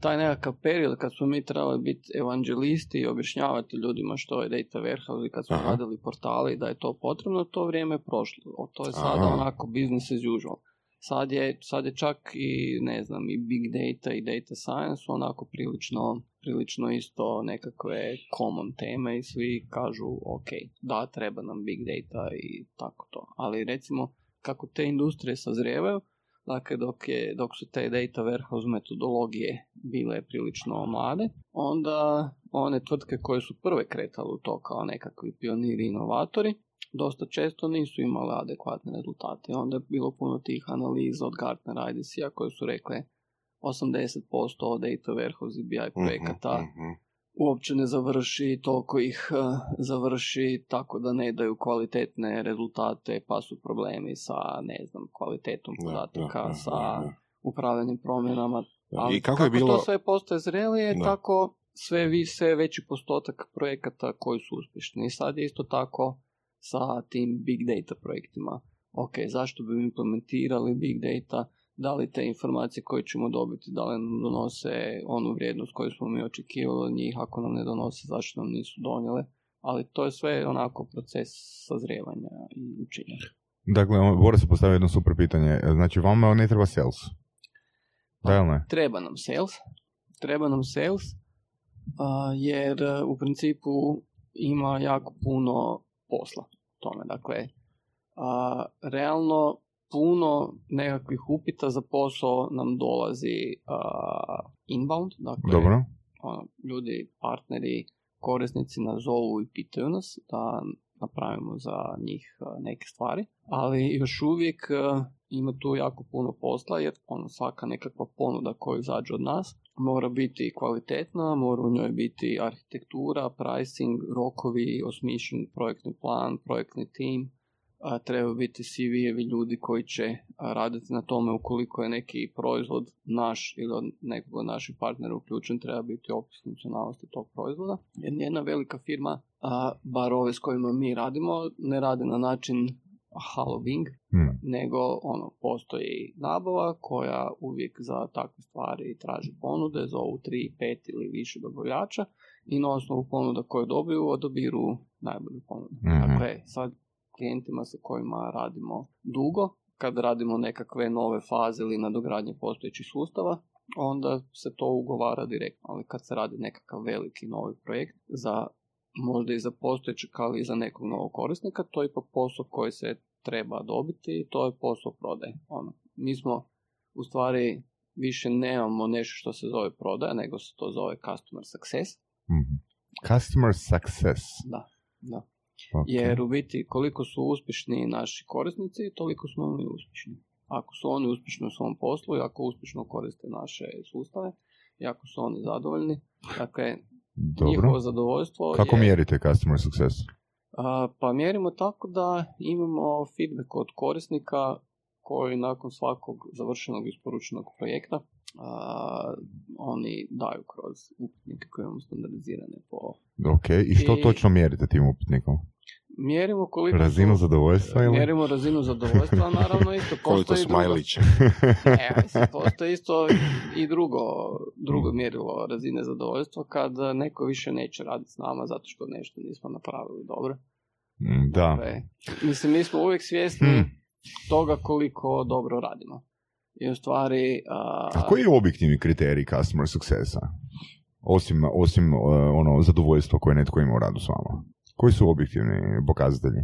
taj nekakav period kad smo mi trebali biti evanđelisti i objašnjavati ljudima što je data warehouse i kad smo Aha. radili portali da je to potrebno, to vrijeme je prošlo. O, To je sada Aha. onako business as usual. Sad je, sad je čak i, ne znam, i big data i data science onako prilično, prilično isto nekakve common teme i svi kažu, ok, da, treba nam big data i tako to. Ali recimo, kako te industrije sazrijevaju, Dakle, dok, je, dok su te data warehouse metodologije bile prilično mlade, onda one tvrtke koje su prve kretale u to kao nekakvi pioniri i inovatori, dosta često nisu imale adekvatne rezultate. Onda je bilo puno tih analiza od Gartnera, IDC-a koje su rekle 80% od data warehouse i BI projekata Mhm, mhm. Uopće ne završi, toliko ih eh, završi tako da ne daju kvalitetne rezultate, pa su problemi sa, ne znam, kvalitetom Da, podataka, da, da, sa upravljanjem promjenama. Ali I kako je bilo... to sve postaje zrelije, Da. tako sve, vi, sve veći postotak projekata koji su uspješni. I sad je isto tako sa tim big data projektima. Ok, zašto bi implementirali big data? Da li te informacije koje ćemo dobiti, da li nam donose onu vrijednost koju smo mi očekivali od njih, ako nam ne donose, zašto nam nisu donijele? Ali to je sve onako proces sazrijevanja i učenja. Dakle, on- Boris je postavio jedno super pitanje. Znači, vama ne treba sales? Da ili ne? treba nam sales, treba nam sales, jer a, u principu ima jako puno posla tome. Dakle, realno puno nekakvih upita za posao nam dolazi a, inbound, dakle, Dobro. ono, ljudi, partneri, korisnici nas zovu i pitaju nas da napravimo za njih neke stvari, ali još uvijek ima tu jako puno posla jer ono, svaka nekakva ponuda koja izađe od nas mora biti kvalitetna, mora u njoj biti arhitektura, pricing, rokovi, osmišljen projektni plan, projektni tim, a, treba biti CV-evi ljudi koji će a, raditi na tome ukoliko je neki proizvod naš ili od nekog od naših partnera uključen, treba biti opis funkcionalnosti tog proizvoda. Jer jedna velika firma, a, bar ove s kojima mi radimo, ne radi na način halo Bing, Hmm. nego ono, postoji nabava koja uvijek za takve stvari traži ponude, zovu 3, 5 ili više dobavljača i na osnovu ponuda koje dobiju odabiru najbolju ponudu. Mhm. Dakle, sad klijentima sa kojima radimo dugo, kad radimo nekakve nove faze ili nadogradnje postojećih sustava, onda se to ugovara direktno, ali kad se radi nekakav veliki novi projekt za možda i za postojećeg, ali i za nekog novog korisnika, to je ipak posao koji se treba dobiti i to je posao prodaje. Ono, mi smo u stvari više nemamo nešto što se zove prodaja, nego se to zove customer success. Mhm. Customer success. Da, da. Ok. Jer u biti koliko su uspješni naši korisnici, toliko smo mi uspješni. Ako su oni uspješni u svom poslu i ako uspješno koriste naše sustave i ako su oni zadovoljni, dakle, Dobro. njihovo zadovoljstvo Kako je... mjerite customer success? A, pa mjerimo tako da imamo feedback od korisnika koji nakon svakog završenog isporučenog projekta a, oni daju kroz upitnike koje imamo standardizirane po... Ok, i što I- točno mjerite tim upitnikom? Mjerimo koliko Razinu su- zadovoljstva ili? Mjerimo razinu zadovoljstva, a naravno isto *laughs* Koliko postoji ne, *laughs* mislim, postoji isto i drugo, drugo mjerilo razine zadovoljstva kad neko više neće raditi s nama zato što nešto nismo napravili dobro. Da. Dakle, mislim, mi smo uvijek svjesni Hmm. toga koliko dobro radimo. I u stvari... a, A koji je objektivni kriterij customer successa? Osim, osim uh, ono zadovoljstva koje netko ima u radu s vama. Koji su objektivni pokazatelji?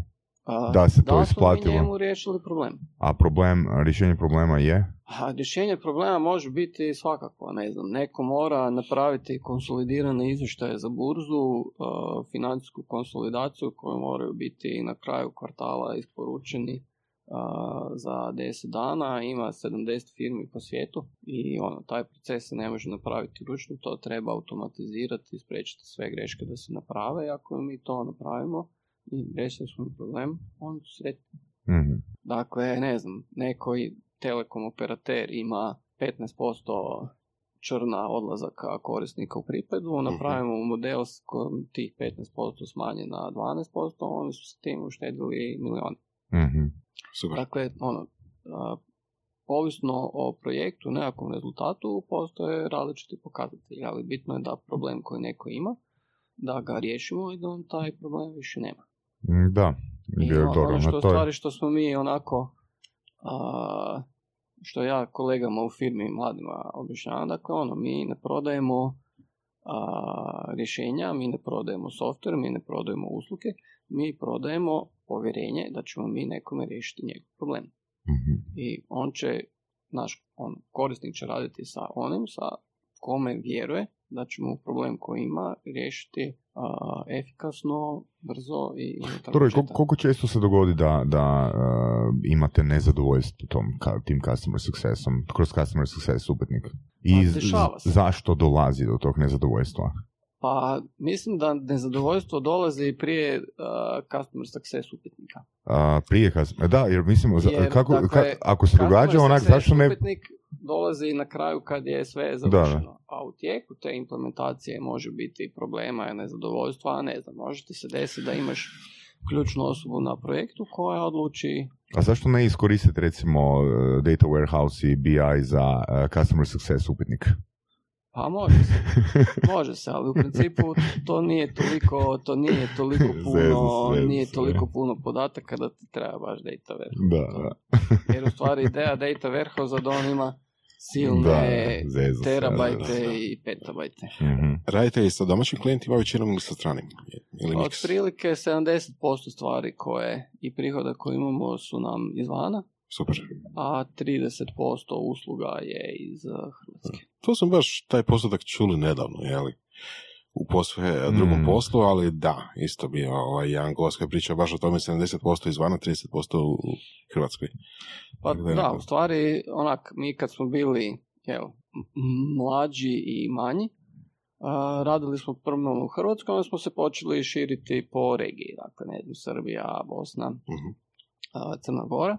da se to da isplatilo. smo mi njemu riješili problem. A problem, rješenje problema je? A rješenje problema može biti svakako, ne znam, neko mora napraviti konsolidirane izvještaje za burzu, uh, financijsku konsolidaciju koju moraju biti na kraju kvartala isporučeni uh, za 10 dana, ima 70 firmi po svijetu i ono, taj proces se ne može napraviti ručno, to treba automatizirati i spriječiti sve greške da se naprave i ako mi to napravimo i riješili smo problem, oni su sretni. Mhm. Dakle, ne znam, neko telekom operater ima 15% črna odlazaka korisnika u pripedu, napravimo model s kojim tih 15% smanji na 12%, oni su s tim uštedili milion. Mhm. Super. Dakle, ono, a, ovisno o projektu, nekakvom rezultatu, postoje različiti pokazatelji, ali bitno je da problem koji neko ima, da ga riješimo i da on taj problem više nema. Mm, Da, I je ono dobro. što je- stvari što smo mi onako a, što ja kolegama u firmi mladima objašnjavam, dakle ono, mi ne prodajemo a, rješenja, mi ne prodajemo software, mi ne prodajemo usluge, mi prodajemo povjerenje da ćemo mi nekome riješiti njegov problem. Mhm. I on će, naš on, korisnik će raditi sa onim, sa kome vjeruje da će mu problem koji ima riješiti a, efikasno, brzo i Dobro, budžeta. koliko, često se dogodi da, da uh, imate nezadovoljstvo tom, ka, tim customer successom, kroz customer success upitnik? I Pa, z- zašto dolazi do tog nezadovoljstva? Pa mislim da nezadovoljstvo dolazi prije uh, customer success upitnika. A, prije customer, da, jer mislim, Jer, kako, dakle, ka- ako se događa onak, zašto ne... upitnik dolazi na kraju kad je sve završeno. A u tijeku te implementacije može biti problema i nezadovoljstva, a ne znam, može ti se desiti da imaš ključnu osobu na projektu koja odluči A zašto ne iskoristiti recimo uh, data warehouse i BI za uh, customer success upitnik? Pa može se, *laughs* može se, ali u principu to nije toliko, to nije toliko puno, nije toliko puno podataka da ti treba baš data warehouse. Da, da. Jer u stvari ideja data warehouse da on ima silne Da, zezu se, terabajte da, da. i petabajte. Mhm. Radite i sa domaćim klijentima većinom ili sa stranim? Ili miks? Otprilike 70% stvari koje i prihoda koje imamo su nam izvana, Super. a 30% usluga je iz uh, Hrvatske. To sam baš taj postotak čuli nedavno, jeli? U posve drugom Mm. poslu, ali da, isto bio ovaj jedan gost koji priča baš o tome 70% izvana, 30% u Hrvatskoj. Pa da, onako- u stvari, onak, mi kad smo bili jel, m- mlađi i manji, a, radili smo prvo u Hrvatskoj, onda smo se počeli širiti po regiji, dakle, ne znam, Srbija, Bosna, Mhm. a, Crna Gora.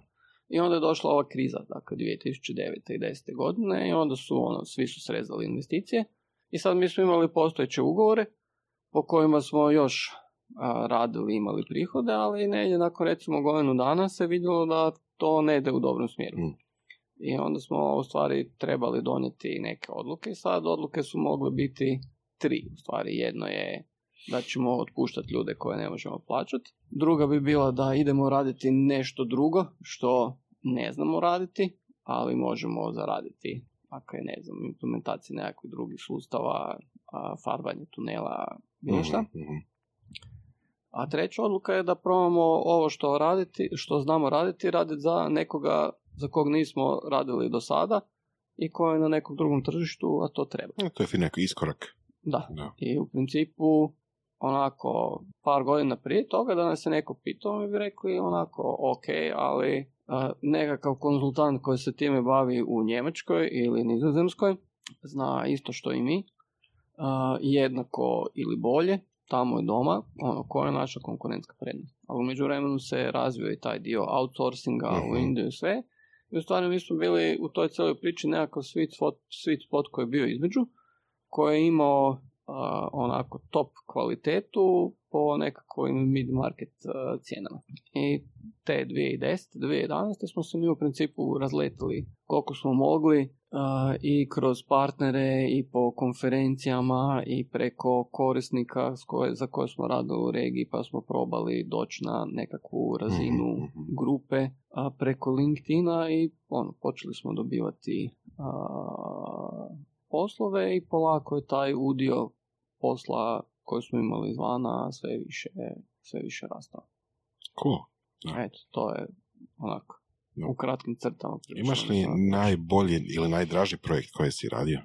I onda je došla ova kriza, dakle 2009. i 10. godine i onda su ono, svi su srezali investicije i sad mi smo imali postojeće ugovore po kojima smo još a, radili, imali prihode, ali negdje nakon recimo godinu dana se vidjelo da to ne ide u dobrom smjeru. Mm. I onda smo u stvari trebali donijeti neke odluke i sad odluke su mogle biti tri. U stvari jedno je da ćemo otpuštati ljude koje ne možemo plaćati. Druga bi bila da idemo raditi nešto drugo što ne znamo raditi, ali možemo zaraditi ako je, ne znam, implementacija nekakvih drugih sustava, farbanje tunela, bilo šta. Mhm, mhm. A treća odluka je da probamo ovo što raditi, što znamo raditi, raditi za nekoga za kog nismo radili do sada i koji je na nekom drugom tržištu, a to treba. E, To je fin neki iskorak. Da. Da. I u principu onako par godina prije toga da nas se neko pitao mi bi rekli onako ok, ali a, nekakav konzultant koji se time bavi u Njemačkoj ili Nizozemskoj zna isto što i mi a, jednako ili bolje tamo je doma, ono, koja je naša konkurentska prednost. Ali u međuvremenu se razvio i taj dio outsourcinga u Mhm. Indiju i sve. I u stvari mi smo bili u toj cijeloj priči nekakav sweet spot, sweet spot koji je bio između, koji je imao a, onako top kvalitetu po nekakvim mid-market uh, cijenama. I te 2010. 2011. smo se mi u principu razletili koliko smo mogli uh, i kroz partnere i po konferencijama i preko korisnika s koje, za koje smo radili u regiji pa smo probali doći na nekakvu razinu Mhm, mhm. grupe a, preko LinkedIna i ono, počeli smo dobivati poslove i polako je taj udio posla koji smo imali izvana sve više, sve više rastao. Cool. Da. Eto, to je onako Da. u kratkim crtama. prilično Imaš li najbolji ili najdraži projekt koji si radio?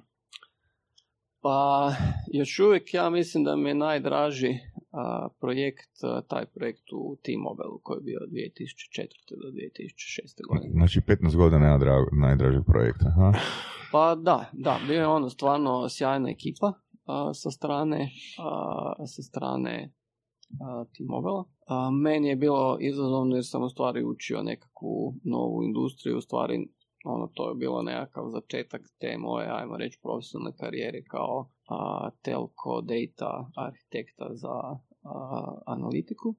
Pa, još uvijek ja mislim da mi je najdraži a, projekt, a, taj projekt u T-Mobile koji je bio od 2004. do 2006. godine. Znači 15 godina najdražeg projekta. Aha. Pa da, da, bio je ono stvarno sjajna ekipa a, sa strane, a, sa strane a, T-Mobile. A, meni je bilo izazovno jer sam u stvari učio nekakvu novu industriju, u stvari ono, to je bilo nekakav začetak te moje, ajmo reći, profesionalne karijere kao telco data arhitekta za a, analitiku.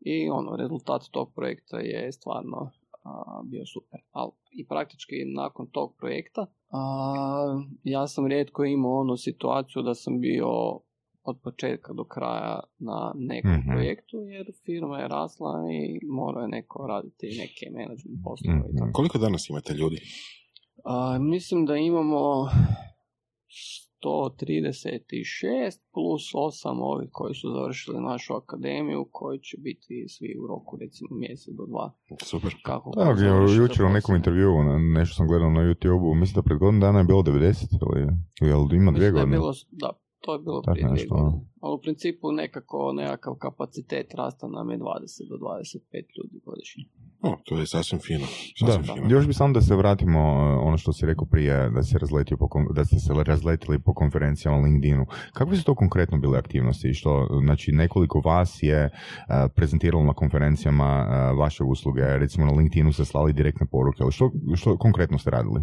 I ono, rezultat tog projekta je stvarno a, bio super. Al, I praktički nakon tog projekta a, ja sam rijetko imao onu situaciju da sam bio od početka do kraja na nekom Mhm. projektu, jer firma je rasla i morao je neko raditi neke management poslove i tako. Mhm. Koliko danas imate ljudi? A, mislim da imamo 136 plus 8 ovih koji su završili našu akademiju, koji će biti svi u roku recimo mjesec do dva. Super. Kako Da, jučer u nekom intervjuu, na- nešto sam gledao na YouTube-u, mislim da pred godinu dana je bilo 90 ili, jel ima dvije Mislim da je godine? bilo, da, to je bilo prije dvije godine. Ali u principu nekako, nekakav kapacitet rasta nam je 20 do 25 ljudi godišnje. O, to je sasvim fino. Da, Sasvim fino. još bi samo da se vratimo uh, ono što si rekao prije, da, se razletio po, da ste se razletili po konferencijama LinkedInu. Kakve su to konkretno bile aktivnosti? I Što, znači, nekoliko vas je uh, prezentiralo na konferencijama uh, vaše usluge, recimo na LinkedInu ste slali direktne poruke, ali što, što konkretno ste radili?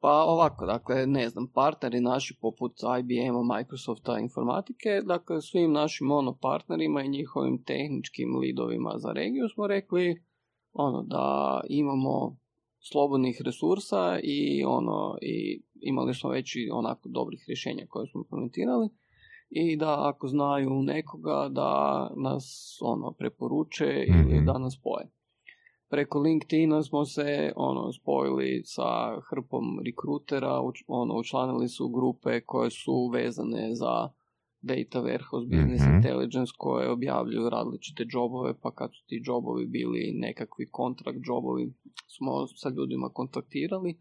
Pa ovako, dakle, ne znam, partneri naši poput IBM-a, Microsofta, informatike, dakle, svim našim ono partnerima i njihovim tehničkim lidovima za regiju smo rekli ono da imamo slobodnih resursa i ono i imali smo već i onako dobrih rješenja koje smo implementirali i da ako znaju nekoga da nas ono preporuče ili Mhm. da nas spoje preko LinkedIna smo se ono spojili sa hrpom rekrutera, ono učlanili su grupe koje su vezane za data warehouse, business Mhm. intelligence koje objavljuju različite džobove, pa kad su ti džobovi bili nekakvi kontrakt džobovi, smo sa ljudima kontaktirali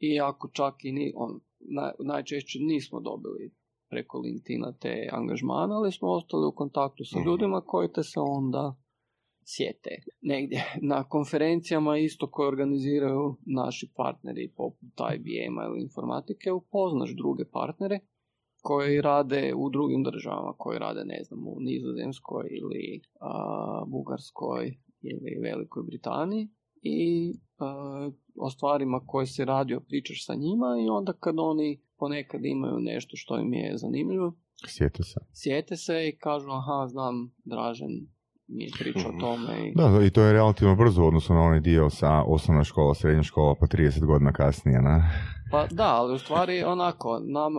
i ako čak i ni, on, naj, najčešće nismo dobili preko LinkedIna te angažmane, ali smo ostali u kontaktu sa Mhm. ljudima koji te se onda sjete negdje na konferencijama isto koje organiziraju naši partneri poput IBM-a ili informatike upoznaš druge partnere koji rade u drugim državama, koji rade ne znam u Nizozemskoj ili a, Bugarskoj ili Velikoj Britaniji i a, o stvarima koje se radio pričaš sa njima i onda kad oni ponekad imaju nešto što im je zanimljivo Sjete se. sjete se i kažu aha znam Dražen mi je pričao Mhm. o tome i Da, i to je relativno brzo u odnosu na onaj dio sa osnovna škola, srednja škola, pa 30 godina kasnije, ne? Pa da, ali u stvari onako, nam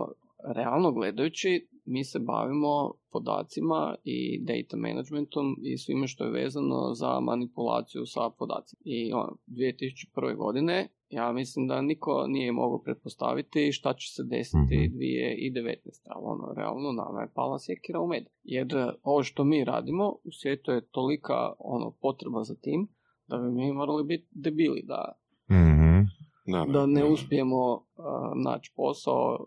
realno gledajući, mi se bavimo podacima i data managementom i svime što je vezano za manipulaciju sa podacima. I ono, 2001. godine, ja mislim da niko nije mogao pretpostaviti šta će se desiti Mhm. 2019. Ali ono, realno nama je pala sjekira u med. Jer e, ovo što mi radimo, u svijetu je tolika ono, potreba za tim, da bi mi morali biti debili da Mhm. Da, da ne uspijemo uh, naći posao.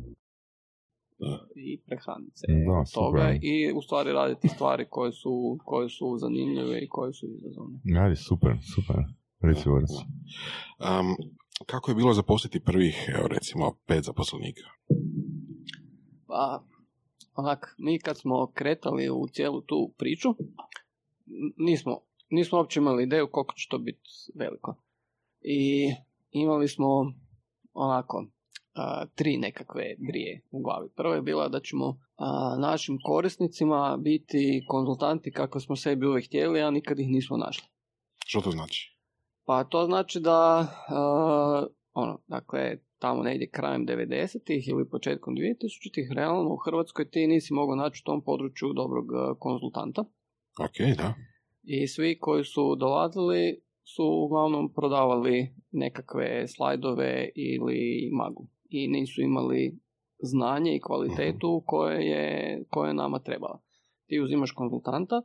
I prehraniti se Da, toga super. i u stvari raditi stvari koje su, koje su zanimljive i koje su izazovne. Ajde, super, super. Reci, Boris. Um, kako je bilo zaposliti prvih, evo recimo, pet zaposlenika? Pa, onak, mi kad smo kretali u cijelu tu priču, nismo, nismo uopće imali ideju koliko će to biti veliko. I imali smo onako a, tri nekakve brije u glavi. Prva je bila da ćemo a, našim korisnicima biti konzultanti kako smo sebi uvijek htjeli, a nikad ih nismo našli. Što to znači? Pa to znači da, uh, ono, dakle, tamo negdje krajem 90-ih ili početkom 2000-ih, realno u Hrvatskoj ti nisi mogao naći u tom području dobrog konzultanta. Ok, da. I svi koji su dolazili su uglavnom prodavali nekakve slajdove ili maglu. I nisu imali znanje i kvalitetu koje je, koje je nama trebala. Ti uzimaš konzultanta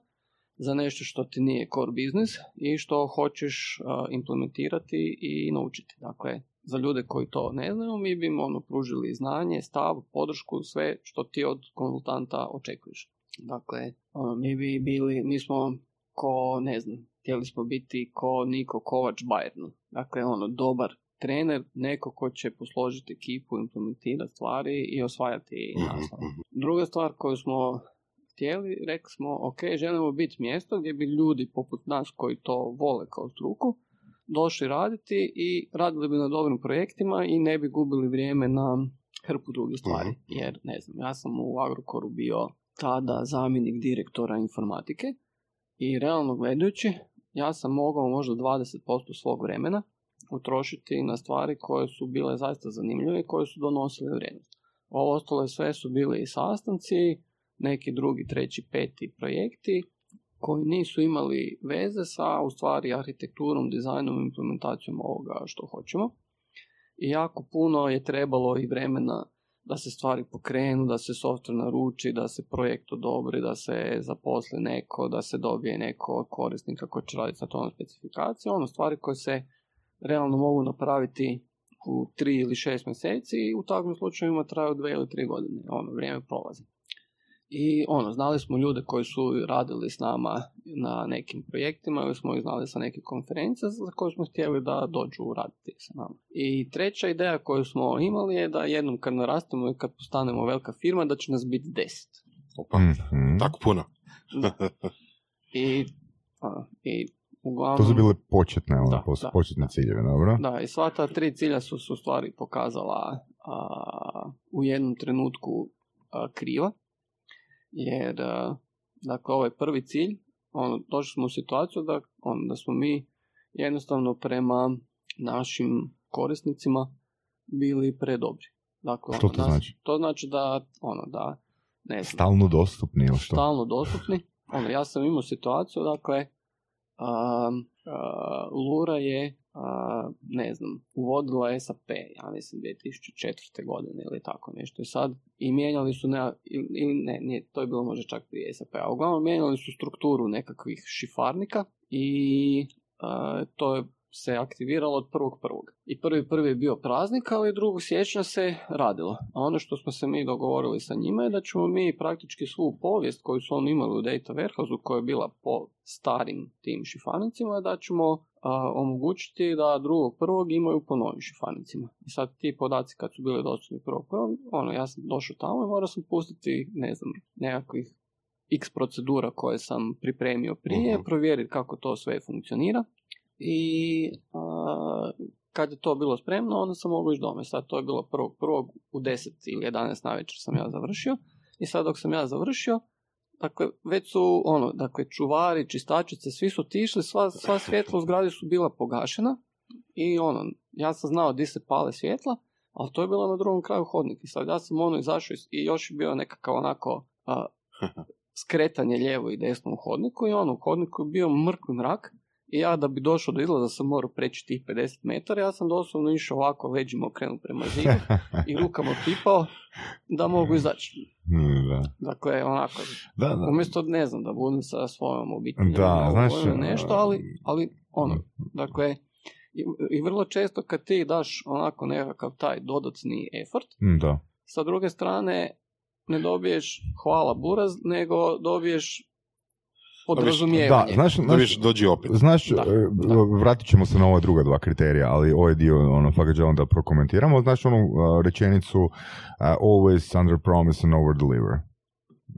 za nešto što ti nije core business i što hoćeš uh, implementirati i naučiti. Dakle, za ljude koji to ne znaju, mi bi im ono pružili znanje, stav, podršku, sve što ti od konzultanta očekuješ. Dakle, ono, mi bi bili, mi smo ko, ne znam, htjeli smo biti ko Niko Kovač Bayernu. Dakle, ono, dobar trener, neko ko će posložiti ekipu, implementirati stvari i osvajati. Mhm, mhm. Druga stvar koju smo htjeli, rekli smo, ok, želimo biti mjesto gdje bi ljudi poput nas koji to vole kao struku, došli raditi i radili bi na dobrim projektima i ne bi gubili vrijeme na hrpu drugih stvari. Mhm. Jer, ne znam, ja sam u Agrokoru bio tada zamjenik direktora informatike i realno gledajući, ja sam mogao možda 20% svog vremena utrošiti na stvari koje su bile zaista zanimljive i koje su donosile vrijednost. Ovo ostalo sve su bili i sastanci, neki drugi, treći, peti projekti koji nisu imali veze sa u stvari arhitekturom, dizajnom, implementacijom ovoga što hoćemo. I jako puno je trebalo i vremena da se stvari pokrenu, da se software naruči, da se projekt odobri, da se zaposli neko, da se dobije neko korisnika koji će raditi na tome specifikacije. Ono stvari koje se realno mogu napraviti u tri ili šest mjeseci i u takvim slučajevima traju dve ili tri godine. Ono, vrijeme prolazi. I ono, znali smo ljude koji su radili s nama na nekim projektima ili smo ih znali sa neke konferencije za koje smo htjeli da dođu raditi sa nama. I treća ideja koju smo imali je da jednom kad narastemo i kad postanemo velika firma da će nas biti deset. Opa, Mhm. tako puno. I, ono, i uglavnom... To su bile početne, ono, Da, pos- da, početne da. ciljeve, dobro? Da, i sva ta tri cilja su se u stvari pokazala a, u jednom trenutku a, kriva, jer a, dakle ovaj prvi cilj, ono, došli smo u situaciju da, ono, da smo mi jednostavno prema našim korisnicima bili predobri. Dakle, Što to nas- znači? To znači da, ono, da, ne znam, Stalno dostupni ili što? stalno dostupni. Ono, ja sam imao situaciju, dakle, a, a, Lura je, a, ne znam, uvodila SAP, ja mislim 2004. godine ili tako nešto. I sad, i mijenjali su, ne, ili ne, nije, to je bilo možda čak prije SAP, a uglavnom mijenjali su strukturu nekakvih šifarnika i to je se aktiviralo od prvog prvog. I prvi prvi je bio praznik, ali drugog siječnja se radilo. A ono što smo se mi dogovorili sa njima je da ćemo mi praktički svu povijest koju su oni imali u Data Warehouse, koja je bila po starim tim šifanicima, da ćemo a, omogućiti da drugog prvog imaju po novim šifanicima. I sad ti podaci kad su bili dostupni prvog prvog, ono, ja sam došao tamo i morao sam pustiti, ne znam, nekakvih x procedura koje sam pripremio prije, Mhm. provjeriti kako to sve funkcionira i a, kad je to bilo spremno, onda sam mogao ići doma. Sad to je bilo prvog prvog u 10 ili 11 navečer sam ja završio i sad dok sam ja završio, dakle, već su, ono, dakle, čuvari, čistačice, svi su otišli, sva, sva svjetla u zgradi su bila pogašena i ono, ja sam znao di se pale svjetla, ali to je bilo na drugom kraju hodnika. I sad ja sam ono izašao iz- i još je bio nekakav onako a, *laughs* skretanje lijevo i desno u hodniku i ono, u hodniku je bio mrkvi mrak i ja da bi došao do izlaza sam morao preći tih 50 metara, ja sam doslovno išao ovako leđima okrenut prema zidu *laughs* i rukama pipao da mogu izaći. Mm, da. Dakle, onako, Da, da. umjesto, ne znam, da budem sa svojom obitelji Da, ili nešto, ali, ali ono, Mm. dakle, i, i vrlo često kad ti daš onako nekakav taj dodatni effort, Mm, da. sa druge strane, ne dobiješ hvala buraz, nego dobiješ podrazumijevanje. Da, znaš, Da znaš, dođi opet. Znaš, Da, e, vratit ćemo se na ova druga dva kriterija, ali ovaj dio ono, fakat želim da prokomentiramo. Znaš onu uh, rečenicu uh, always under promise and over deliver.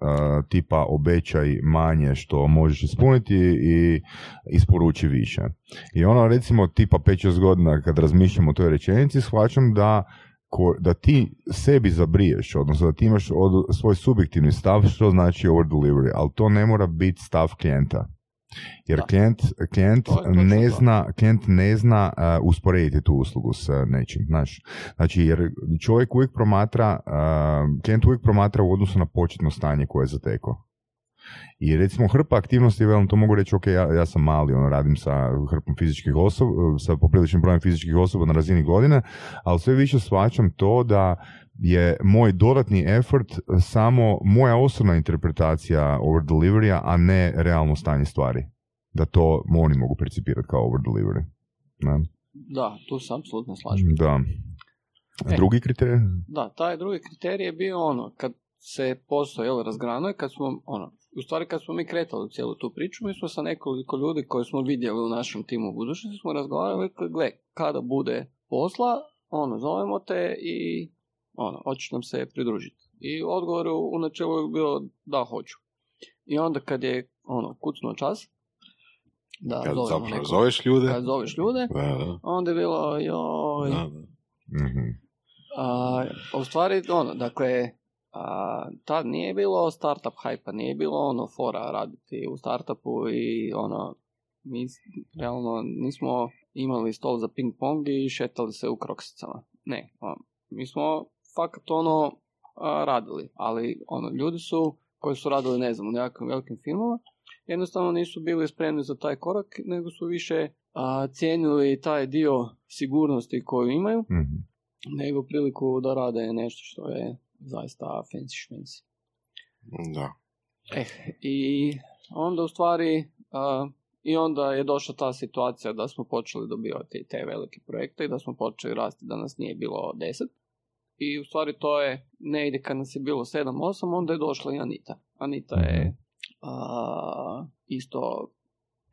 Uh, tipa obećaj manje što možeš ispuniti i isporuči više. I ono recimo tipa 5-6 godina kad razmišljam o toj rečenici shvaćam da ko- da ti sebi zabriješ, odnosno da ti imaš od, svoj subjektivni stav što znači over delivery, ali to ne mora biti stav klijenta. Jer Da. klijent, klijent To je točno ne zna, klijent ne zna uh, usporediti tu uslugu s uh, nečim, znaš. Znači, jer čovjek uvijek promatra, uh, klijent uvijek promatra u odnosu na početno stanje koje je zatekao. I recimo hrpa aktivnosti, velim, to mogu reći, ok, ja, ja sam mali, ono, radim sa hrpom fizičkih osoba, sa popriličnim brojem fizičkih osoba na razini godine, ali sve više shvaćam to da je moj dodatni effort samo moja osobna interpretacija over delivery a ne realno stanje stvari. Da to oni mogu percipirati kao over delivery. Da. Da, tu se apsolutno slažem. da. E. Drugi kriterij? Da, taj drugi kriterij je bio ono, kad se posao jel, razgranuje, kad smo, ono, u stvari kad smo mi kretali cijelu tu priču, mi smo sa nekoliko ljudi koje smo vidjeli u našem timu u budućnosti, smo razgovarali, gle, kada bude posla, ono, zovemo te i, ono, hoćeš nam se pridružiti. I odgovor u načelu je bio da, hoću. I onda kad je, ono, kucnuo čas, da Kad zovemo nekog- zoveš ljude. kad zoveš ljude, Da, da. onda je bilo, joj, Da, da. Mhm. A, u stvari, ono, dakle, a, tad nije bilo startup hype nije bilo ono fora raditi u startupu i ono, mi realno nismo imali stol za ping pong i šetali se u kroksicama. Ne, ono, mi smo fakat ono a, radili, ali ono, ljudi su koji su radili, ne znam, u nekakvim velikim filmama, jednostavno nisu bili spremni za taj korak, nego su više a, cijenili taj dio sigurnosti koju imaju Mhm. nego priliku da rade nešto što je zaista fancy šmenci. Da. Eh, i onda u stvari, a, i onda je došla ta situacija da smo počeli dobivati te velike projekte i da smo počeli rasti da nas nije bilo deset. I u stvari to je negdje kad nas je bilo 7-8, onda je došla i Anita. Anita je a, isto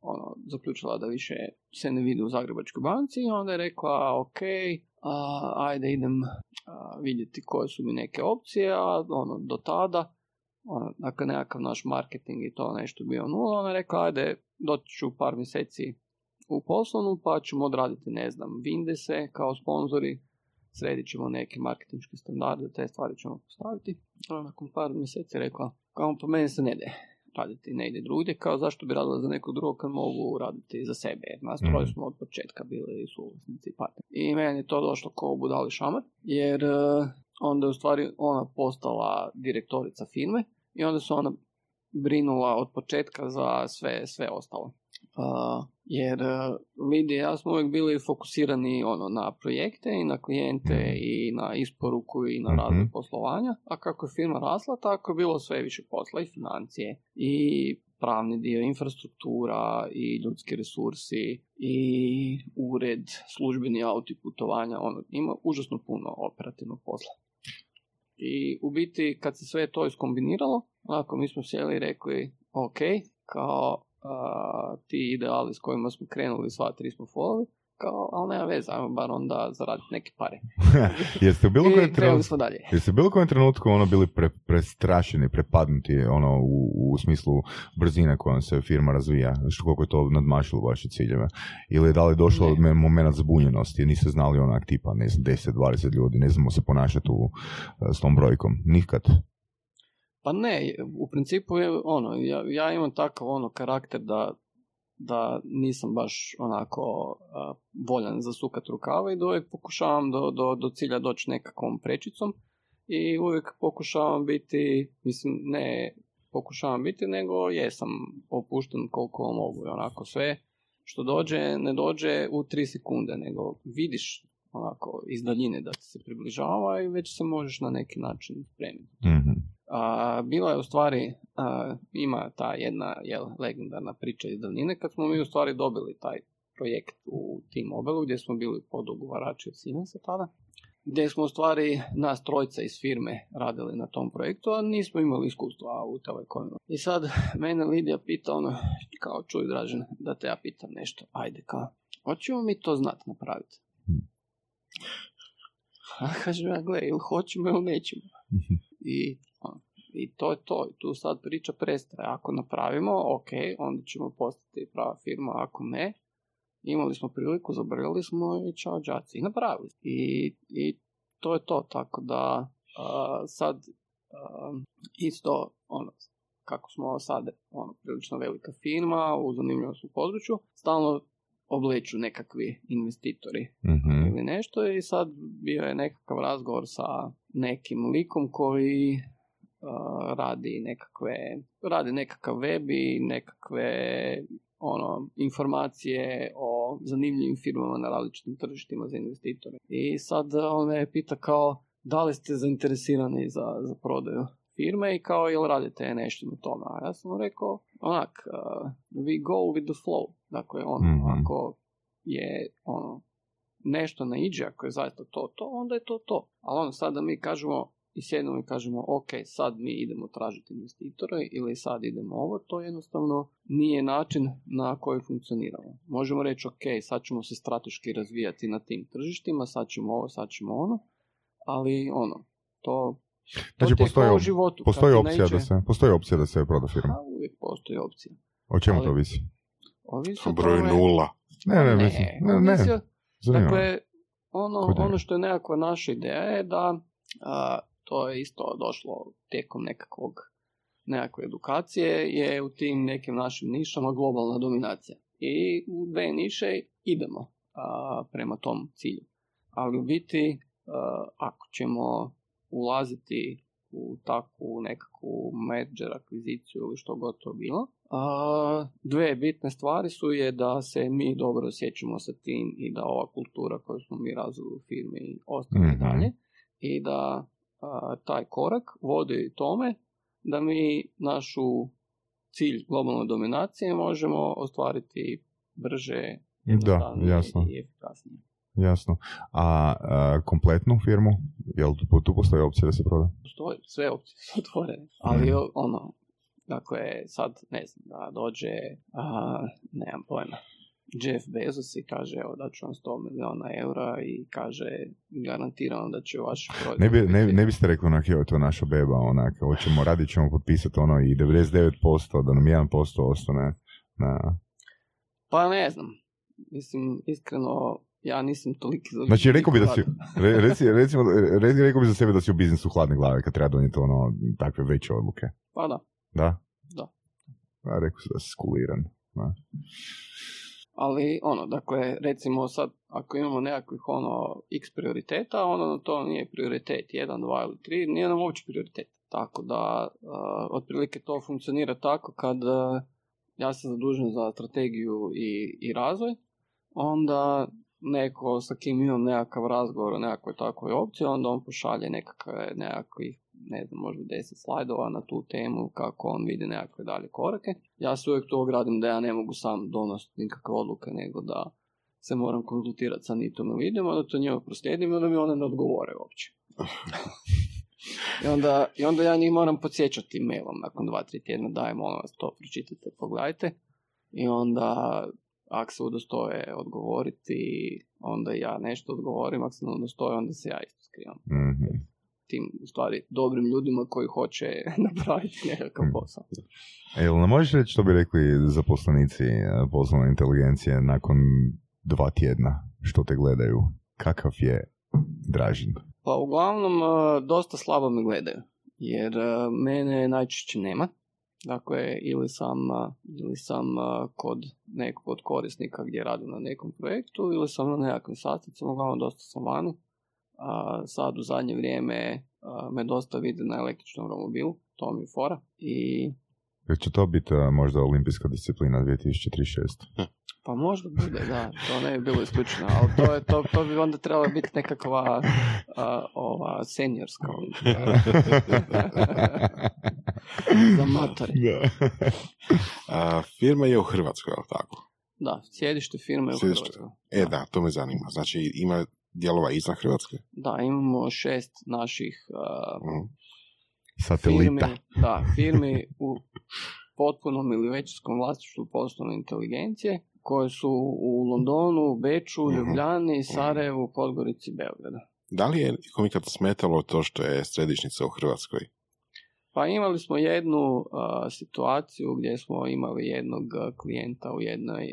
ono, zaključila da više se ne vidi u Zagrebačkoj banci i onda je rekla, ok, a, ajde idem a, vidjeti koje su mi neke opcije, a ono, do tada, ono, dakle nekakav naš marketing i to nešto bio nula, ona je rekla, ajde, doći ću par mjeseci u poslovnu, pa ćemo odraditi, ne znam, Vindese kao sponzori, sredit ćemo neke marketinške standarde, te stvari ćemo postaviti. A nakon par mjeseci je rekla, kao po meni se ne ide raditi negdje drugdje, kao zašto bi radila za nekog drugog kad mogu raditi za sebe, jer nas troje Mhm. smo od početka bili suvlasnici i partneri. I meni je to došlo kao budali šamar, jer eh, onda je u stvari ona postala direktorica firme i onda se ona brinula od početka za sve, sve ostalo. Uh, jer uh, Lidi i ja smo uvijek bili fokusirani ono, na projekte i na klijente i na isporuku i na Mhm. razvoj poslovanja, a kako je firma rasla, tako je bilo sve više posla i financije i pravni dio, infrastruktura i ljudski resursi i ured, službeni auti, putovanja, ono, ima užasno puno operativnog posla. I u biti kad se sve to iskombiniralo, onako mi smo sjeli i rekli, ok, kao a, ti ideali s kojima smo krenuli, sva tri smo folovi, kao, ali nema veze, ajmo bar onda zaraditi neke pare. *laughs* Jeste u bilo kojem trenutku, jeste bilo kojem trenutku ono bili pre, prestrašeni, prepadnuti ono u, u smislu brzine kojom se firma razvija, što koliko je to nadmašilo vaše ciljeve? Ili da li je došlo Ne. moment zbunjenosti, niste znali onak tipa, ne znam, 10-20 ljudi, ne znamo se ponašati u, s tom brojkom, nikad. Pa ne, u principu je ono, ja, ja imam takav ono karakter da, da nisam baš onako a, voljan zasukat rukava i da uvijek pokušavam do, do, do cilja doći nekakvom prečicom i uvijek pokušavam biti, mislim ne pokušavam biti, nego jesam opušten koliko mogu i onako sve što dođe, ne dođe u tri sekunde, nego vidiš onako iz daljine da ti se približava i već se možeš na neki način spremiti. Mhm. A, bila je u stvari, a, ima ta jedna jel, legendarna priča iz davnine kad smo mi u stvari dobili taj projekt u T-Mobile gdje smo bili podogovarači od Siemensa tada. gdje smo u stvari nas trojca iz firme radili na tom projektu, a nismo imali iskustva u telekomu. I sad mene Lidija pita ono, kao čuj Dražen, da te ja pitam nešto, ajde kao, hoćemo mi to znati napraviti? A kažem ja, gle, ili hoćemo ili nećemo. I, ono, I to je to. I tu sad priča prestaje. Ako napravimo, ok, onda ćemo postati prava firma. Ako ne, imali smo priliku, zabrali smo i čao džaci. I napravili. I, I to je to. Tako da sad isto ono, kako smo sad ono, prilično velika firma u zanimljivom su području, stalno obleću nekakvi investitori Mhm. ili nešto i sad bio je nekakav razgovor sa nekim likom koji uh, radi nekakve, radi nekakav web i nekakve ono, informacije o zanimljivim firmama na različitim tržištima za investitore. I sad on me pita kao da li ste zainteresirani za, za prodaju firme i kao jel radite nešto na tome. A ja sam mu rekao onak, uh, we go with the flow. Dakle, ono, Mhm. ako je ono, nešto ne iđe, ako je zaista to, to, onda je to to. Ali ono, sad da mi kažemo i sjednemo i kažemo, ok, sad mi idemo tražiti investitore ili sad idemo ovo, to jednostavno nije način na koji funkcioniramo. Možemo reći, ok, sad ćemo se strateški razvijati na tim tržištima, sad ćemo ovo, sad ćemo ono, ali ono, to, to Znači, postoji, u životu. postoji opcija naiđe- da se, postoji opcija da se proda firma. A, uvijek postoji opcija. O čemu to ali- visi? Ovisi o Broj tome- nula. Ne, ne, ne, mislim, ne, ne, ovisi me. Dakle, ono, ono što je nekakva naša ideja je da a, to je isto došlo tijekom nekakvog nekakve edukacije je u tim nekim našim nišama globalna dominacija. I u dve niše idemo a, prema tom cilju. Ali u biti, a, ako ćemo ulaziti u takvu nekakvu merger akviziciju ili što god to bilo, a, dve bitne stvari su je da se mi dobro osjećamo sa tim i da ova kultura koju smo mi razvili u firmi ostane Mhm. dalje i da taj korak vodi tome da mi našu cilj globalne dominacije možemo ostvariti brže, Da, jasno. i efikasnije. Jasno. A, a, kompletnu firmu, jel tu, postoji opcija da se proda? Postoji, sve opcije su otvorene. Ali Mhm. ono, dakle, sad ne znam, da dođe, a, nemam pojma, Jeff Bezos i kaže, evo da ću vam 100 miliona eura i kaže, garantiram da će vaš proizvod Ne, bi, ne, ne biste rekli onak, joj, to je naša beba, onak, hoćemo, radit ćemo potpisati ono i 99%, da nam 1% ostane na... Pa ne znam, mislim, iskreno, ja nisam toliki za... Znači, rekao bi da si, re, reci, recimo, re, rekao bi za sebe da si u biznisu hladne glave kad treba donijeti ono, takve veće odluke. Pa da, Da? Da. A, rekao si da si skuliran. Da. Ali ono, dakle, recimo sad, ako imamo nekakvih ono x prioriteta, ono to nije prioritet, jedan, dva ili tri, nije nam uopće prioritet. Tako da, uh, otprilike to funkcionira tako kad uh, ja sam zadužen za strategiju i, i razvoj, onda neko sa kim imam nekakav razgovor o nekakvoj takvoj opciji, onda on pošalje nekakve, nekakvih, ne znam, možda 10 slajdova na tu temu, kako on vidi nekakve dalje korake. Ja se uvijek to ogradim da ja ne mogu sam donositi nikakve odluke, nego da se moram konzultirati sa Nitom ili idemo, da to njima proslijedim i onda mi one ne odgovore uopće. *laughs* I onda, I onda ja njih moram podsjećati mailom nakon dva, tri tjedna, daj molim vas to pročitajte, pogledajte. I onda ako se udostoje odgovoriti, onda ja nešto odgovorim, ako se ne udostoje, onda se ja isto skrivam. Mhm. Tim, u stvari, dobrim ljudima koji hoće *laughs* napraviti nekakav posao. E, jel nam možeš reći što bi rekli zaposlenici e, poslovne inteligencije nakon dva tjedna što te gledaju? Kakav je Dražin? Pa uglavnom, e, dosta slabo me gledaju, jer mene najčešće nema. Dakle, ili sam, ili sam kod nekog od korisnika gdje radim na nekom projektu, ili sam na nekakvim sastancima, uglavnom dosta sam vani. A, sad u zadnje vrijeme a, me dosta vide na električnom romobilu, to mi je fora. I Jel će to biti e, možda olimpijska disciplina 2036? pa možda bude, da, to ne bi bilo isključeno, ali to, je, to, to bi onda trebala biti nekakva a, ova seniorska. *laughs* Za matore. Da. A, firma je u Hrvatskoj, je li tako? Da, sjedište firme u Sjedište. Hrvatskoj. E da, to me zanima. Znači ima dijelova izvan Hrvatske? Da, imamo šest naših uh, Mhm. Satelita. firmi, da, firmi u potpunom ili većinskom vlasništvu poslovne inteligencije koje su u Londonu, Beču, Mhm. Ljubljani, Sarajevu, Podgorici, Beogradu. Da li je ikad smetalo to što je središnjica u Hrvatskoj? Pa imali smo jednu uh, situaciju gdje smo imali jednog uh, klijenta u jednoj,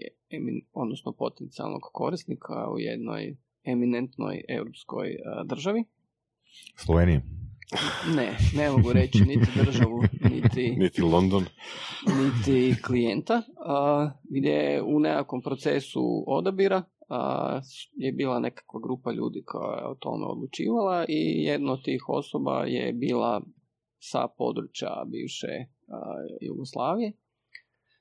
odnosno potencijalnog korisnika u jednoj eminentnoj europskoj uh, državi. Sloveniji. Ne, ne mogu reći niti državu, niti, *laughs* Niti London? niti klijenta, a, gdje u nekakvom procesu odabira a, je bila nekakva grupa ljudi koja je o tome odlučivala i jedna od tih osoba je bila sa područja bivše a, Jugoslavije.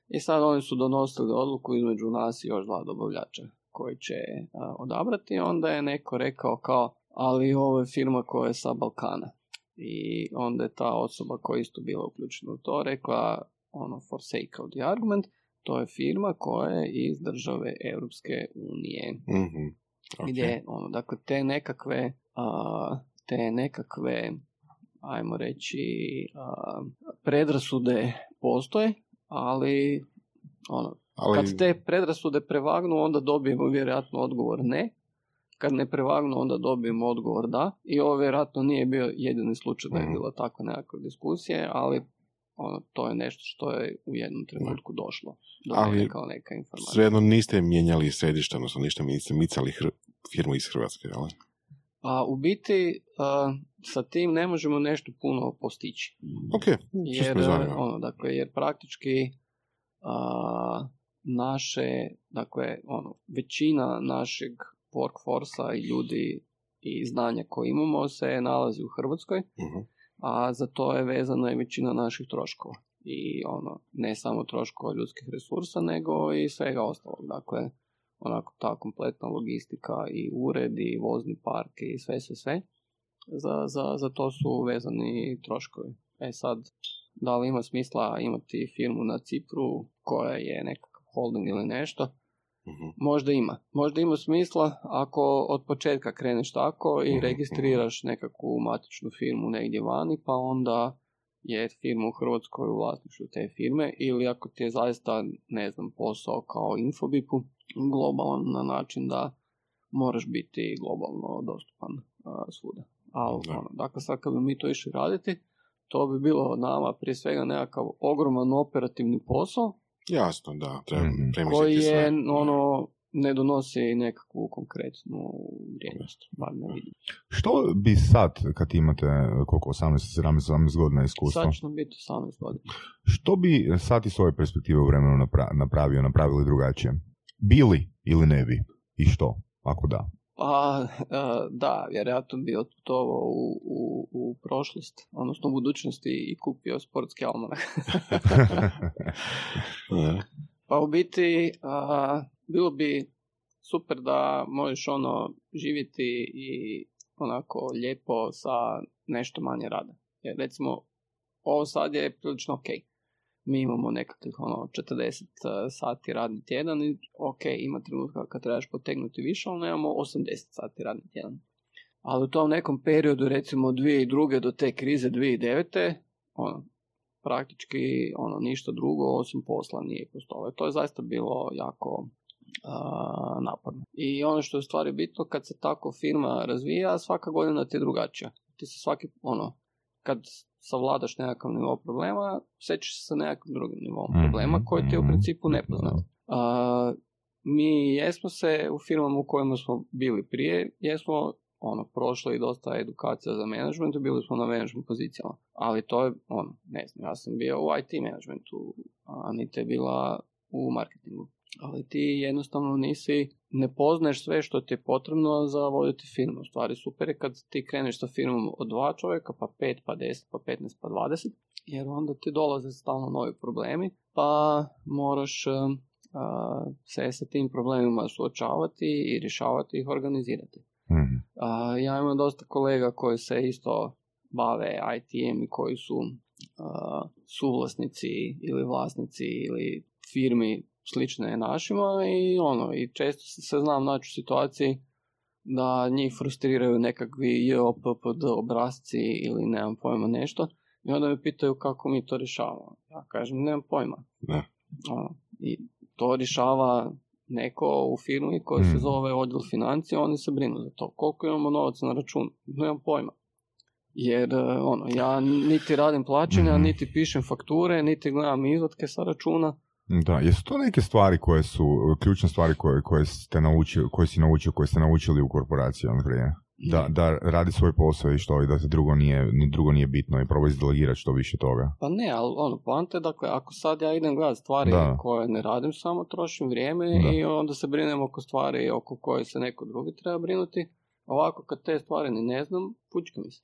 I sad oni su donosili odluku između nas i još dva dobavljača koji će a, odabrati. Onda je neko rekao kao, ali ovo je firma koja je sa Balkana. I onda je ta osoba koja je isto bila uključena u to rekla, ono, for sake of the argument, to je firma koja je iz države Europske unije. Mhm. Ok. Gdje, ono, dakle, te nekakve, a, te nekakve, ajmo reći, a, predrasude postoje, ali, ono, Ali, kad te predrasude prevagnu, onda dobijemo vjerojatno odgovor ne. Kad ne prevagnu, onda dobijemo odgovor da. I ovo vjerojatno nije bio jedini slučaj da je Mhm. bila takva nekakva diskusija, ali ono, to je nešto što je u jednom trenutku došlo do Ali mene kao neka informacija. svejedno niste mijenjali središte, odnosno ništa niste micali hr- firmu iz Hrvatske, jel? A u biti a, sa tim ne možemo nešto puno postići. Ok, jer, zanima. ono, dakle, jer praktički a, naše, dakle, ono, većina našeg workforce i ljudi i znanja koje imamo se nalazi u Hrvatskoj, Mhm. a za to je vezana i većina naših troškova. I ono, ne samo troškova ljudskih resursa, nego i svega ostalog. Dakle, onako ta kompletna logistika i ured i vozni park i sve, sve, sve. Za, za, za to su vezani troškovi. E sad, da li ima smisla imati firmu na Cipru koja je nekakav holding ili nešto? Mhm. Možda ima. Možda ima smisla ako od početka kreneš tako i Mhm, registriraš nekakvu matičnu firmu negdje vani, pa onda je firma u Hrvatskoj u vlasništvu te firme ili ako ti je zaista, ne znam, posao kao Infobipu globalan na način da moraš biti globalno dostupan a, svuda. Ali, Da. ono, dakle, sad kad bi mi to išli raditi, to bi bilo nama prije svega nekakav ogroman operativni posao Jasno, da, treba Mhm. premisliti koji je, sve. ono, ne donosi nekakvu konkretnu vrijednost, bar ne vidim. Što bi sad, kad imate koliko, 18, 17, 18 godina iskustva, Sad će nam biti 18 godina. što bi sad iz ove perspektive u vremenu napra- napravio, napravili drugačije? Bili ili ne bi? I što, ako da? Pa, da, vjerojatno bi otputovao u, u, u prošlost, odnosno u budućnosti i kupio sportski almanak. *laughs* Pa u biti, a, bilo bi super da možeš ono živjeti i onako lijepo sa nešto manje rada. Jer recimo, ovo sad je prilično ok. Mi imamo nekakvih ono 40 sati radni tjedan i ok, ima trenutka kad trebaš potegnuti više, ali nemamo 80 sati radni tjedan. Ali u tom nekom periodu, recimo 2002. do te krize 2009. ono, praktički ono ništa drugo osim posla nije postojalo. To je zaista bilo jako a, naporno. I ono što je stvari bitno, kad se tako firma razvija, svaka godina ti je drugačija. Ti se svaki, ono, kad savladaš nekakav nivo problema, sećaš se sa nekakvim drugim nivom Mhm, problema koji ti je u mhm. principu nepoznat. A, mi jesmo se u firmama u kojima smo bili prije, jesmo ono, prošli dosta edukacija za management i bili smo na management pozicijama. Ali to je, ono, ne znam, ja sam bio u IT managementu, a Anita je bila u marketingu. Ali ti jednostavno nisi, ne poznaješ sve što ti je potrebno za voditi firmu. U stvari super je kad ti kreneš sa firmom od dva čovjeka, pa pet, pa deset, pa petnaest, pa dvadeset, jer onda ti dolaze stalno novi problemi, pa moraš a, se sa tim problemima suočavati i rješavati ih, organizirati. Mhm. A, ja imam dosta kolega koji se isto bave ITM i koji su a, suvlasnici ili vlasnici ili firmi slične našima i ono i često se, znam naći u situaciji da njih frustriraju nekakvi JOPPD obrazci ili nemam pojma nešto i onda me pitaju kako mi to rješavamo. Ja kažem, nemam pojma. Da. Ono, I to rješava neko u firmi koji se Mm. zove odjel financija, oni se brinu za to. Koliko imamo novaca na računu? Nemam pojma. Jer, e, ono, ja niti radim plaćanja, niti pišem fakture, niti gledam izvatke sa računa. Da, jesu to neke stvari koje su, ključne stvari koje, koje ste naučili, koje si naučio, koje ste naučili u korporaciji, ono prije? Da, da radi svoj posao i što, i da se drugo nije, ni drugo nije bitno i probaj izdelegirati što više toga. Pa ne, ali ono, poanta je, dakle, ako sad ja idem gledati stvari Da. koje ne radim, samo trošim vrijeme Da. i onda se brinem oko stvari oko koje se neko drugi treba brinuti. Ovako, kad te stvari ni ne znam, pučka mi se.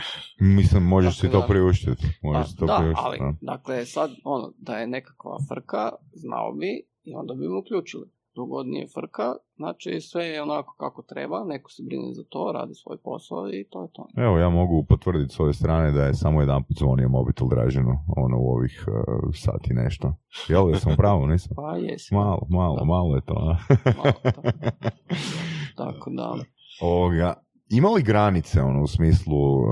*laughs* Mislim, možeš Tako si to da. priuštiti. Možeš si to da, priuštiti, ali, da. dakle, sad, ono, da je nekakva frka, znao bi i onda bi mu uključili. Dok god nije frka, znači sve je onako kako treba, neko se brine za to, radi svoj posao i to je to. Evo, ja mogu potvrditi s ove strane da je samo jedan put zvonio mobitel Dražinu, ono u ovih uh, sati nešto. Jel, da sam pravo, nisam? Pa jesi. Malo, malo, Da. malo je to. Malo, tako. *laughs* Tako da, Ovoga, ima li granice ono, u smislu uh,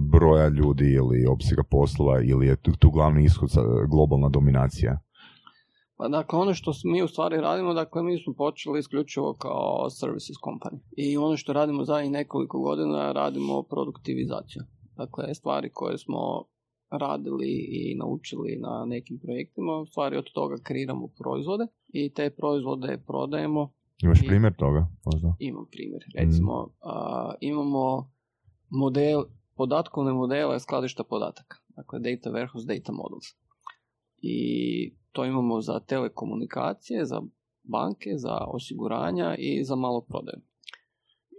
broja ljudi ili opsega poslova ili je tu, tu glavni ishod sa- globalna dominacija? Pa dakle, ono što mi u stvari radimo, dakle, mi smo počeli isključivo kao services company. I ono što radimo zadnjih nekoliko godina, radimo produktivizaciju. Dakle, stvari koje smo radili i naučili na nekim projektima, stvari od toga kreiramo proizvode i te proizvode prodajemo. Imaš I- primjer toga? Možda? Imam primjer. Recimo, a, imamo model, podatkovne modele skladišta podataka. Dakle, data warehouse, data models. I to imamo za telekomunikacije, za banke, za osiguranja i za malo prodaju.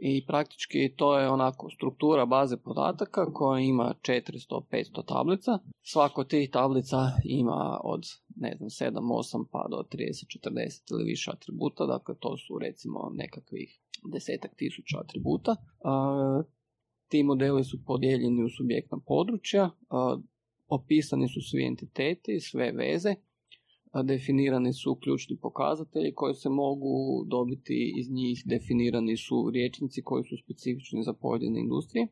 I praktički to je onako struktura baze podataka koja ima 400-500 tablica. Svako od tih tablica ima od ne znam 7, 8 pa do 30, 40 ili više atributa. Dakle, to su recimo nekakvih desetak tisuća atributa. A, ti modeli su podijeljeni u subjektna područja, a, opisani su svi entiteti, sve veze, definirani su ključni pokazatelji koji se mogu dobiti iz njih, definirani su riječnici koji su specifični za pojedine industrije,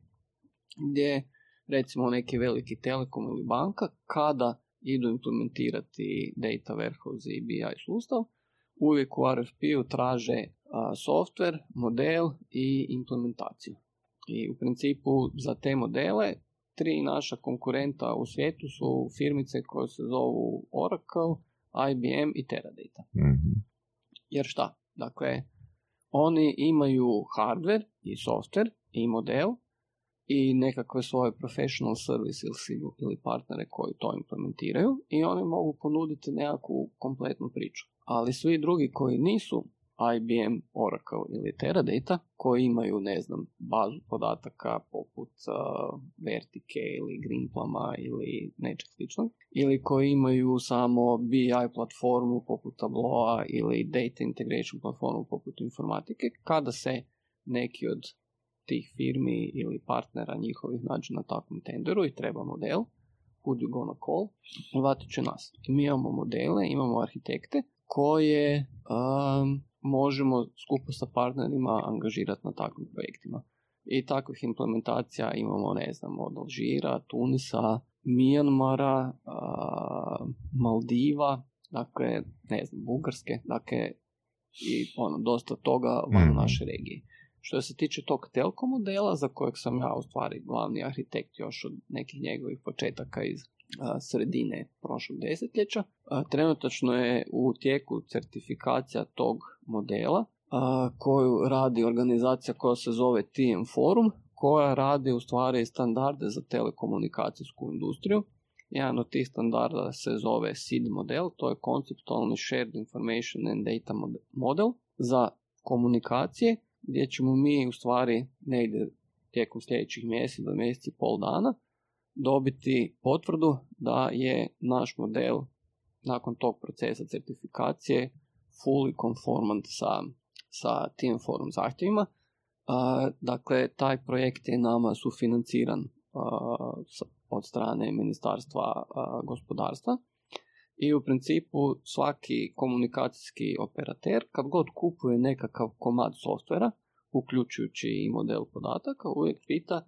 gdje recimo neki veliki telekom ili banka, kada idu implementirati data warehouse i BI sustav, uvijek u RFP-u traže software, model i implementaciju. I u principu za te modele tri naša konkurenta u svijetu su firmice koje se zovu Oracle, IBM i Teradata. Mhm. Jer šta? Dakle, oni imaju hardware i software i model i nekakve svoje professional service ili, ili partnere koji to implementiraju i oni mogu ponuditi nekakvu kompletnu priču. Ali svi drugi koji nisu IBM, Oracle ili Teradata, koji imaju, ne znam, bazu podataka poput uh, Vertike ili Greenplama ili nečeg sličnog, ili koji imaju samo BI platformu poput Tableau ili Data Integration platformu poput informatike, kada se neki od tih firmi ili partnera njihovih nađe na takvom tenderu i treba model, who you gonna call, vatit će nas. Mi imamo modele, imamo arhitekte koje um, možemo skupo sa partnerima angažirati na takvim projektima. I takvih implementacija imamo, ne znam, od Alžira, Tunisa, Mijanmara, Maldiva, dakle, ne znam, Bugarske, dakle, i ono, dosta toga van Mhm. naše regije. Što se tiče tog telko modela, za kojeg sam ja u stvari glavni arhitekt još od nekih njegovih početaka iz sredine prošlog desetljeća, trenutačno je u tijeku certifikacija tog modela koju radi organizacija koja se zove TM Forum, koja radi u stvari standarde za telekomunikacijsku industriju. Jedan od tih standarda se zove SID model, to je konceptualni Shared Information and Data Mod- Model za komunikacije, gdje ćemo mi u stvari negdje tijekom sljedećih mjesec do mjesec i pol dana dobiti potvrdu da je naš model nakon tog procesa certifikacije fully conformant sa, sa tim forum zahtjevima. A, dakle, taj projekt je nama sufinanciran sa- od strane Ministarstva a, gospodarstva i u principu svaki komunikacijski operater kad god kupuje nekakav komad softvera uključujući i model podataka, uvijek pita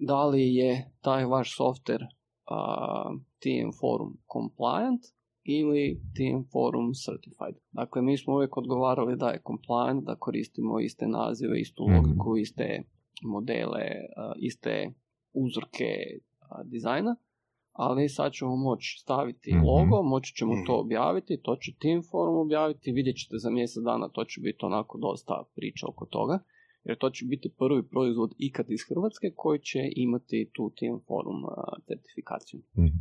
da li je taj vaš software uh, TM Forum compliant ili TM Forum certified. Dakle, mi smo uvijek odgovarali da je compliant, da koristimo iste nazive, istu Mhm. logiku, iste modele, uh, iste uzorke uh, dizajna, ali sad ćemo moći staviti Mhm. logo, moći ćemo Mhm. to objaviti, to će Team Forum objaviti, vidjet ćete za mjesec dana, to će biti onako dosta priča oko toga, jer to će biti prvi proizvod ikad iz Hrvatske koji će imati tu Team Forum certifikaciju. Mhm.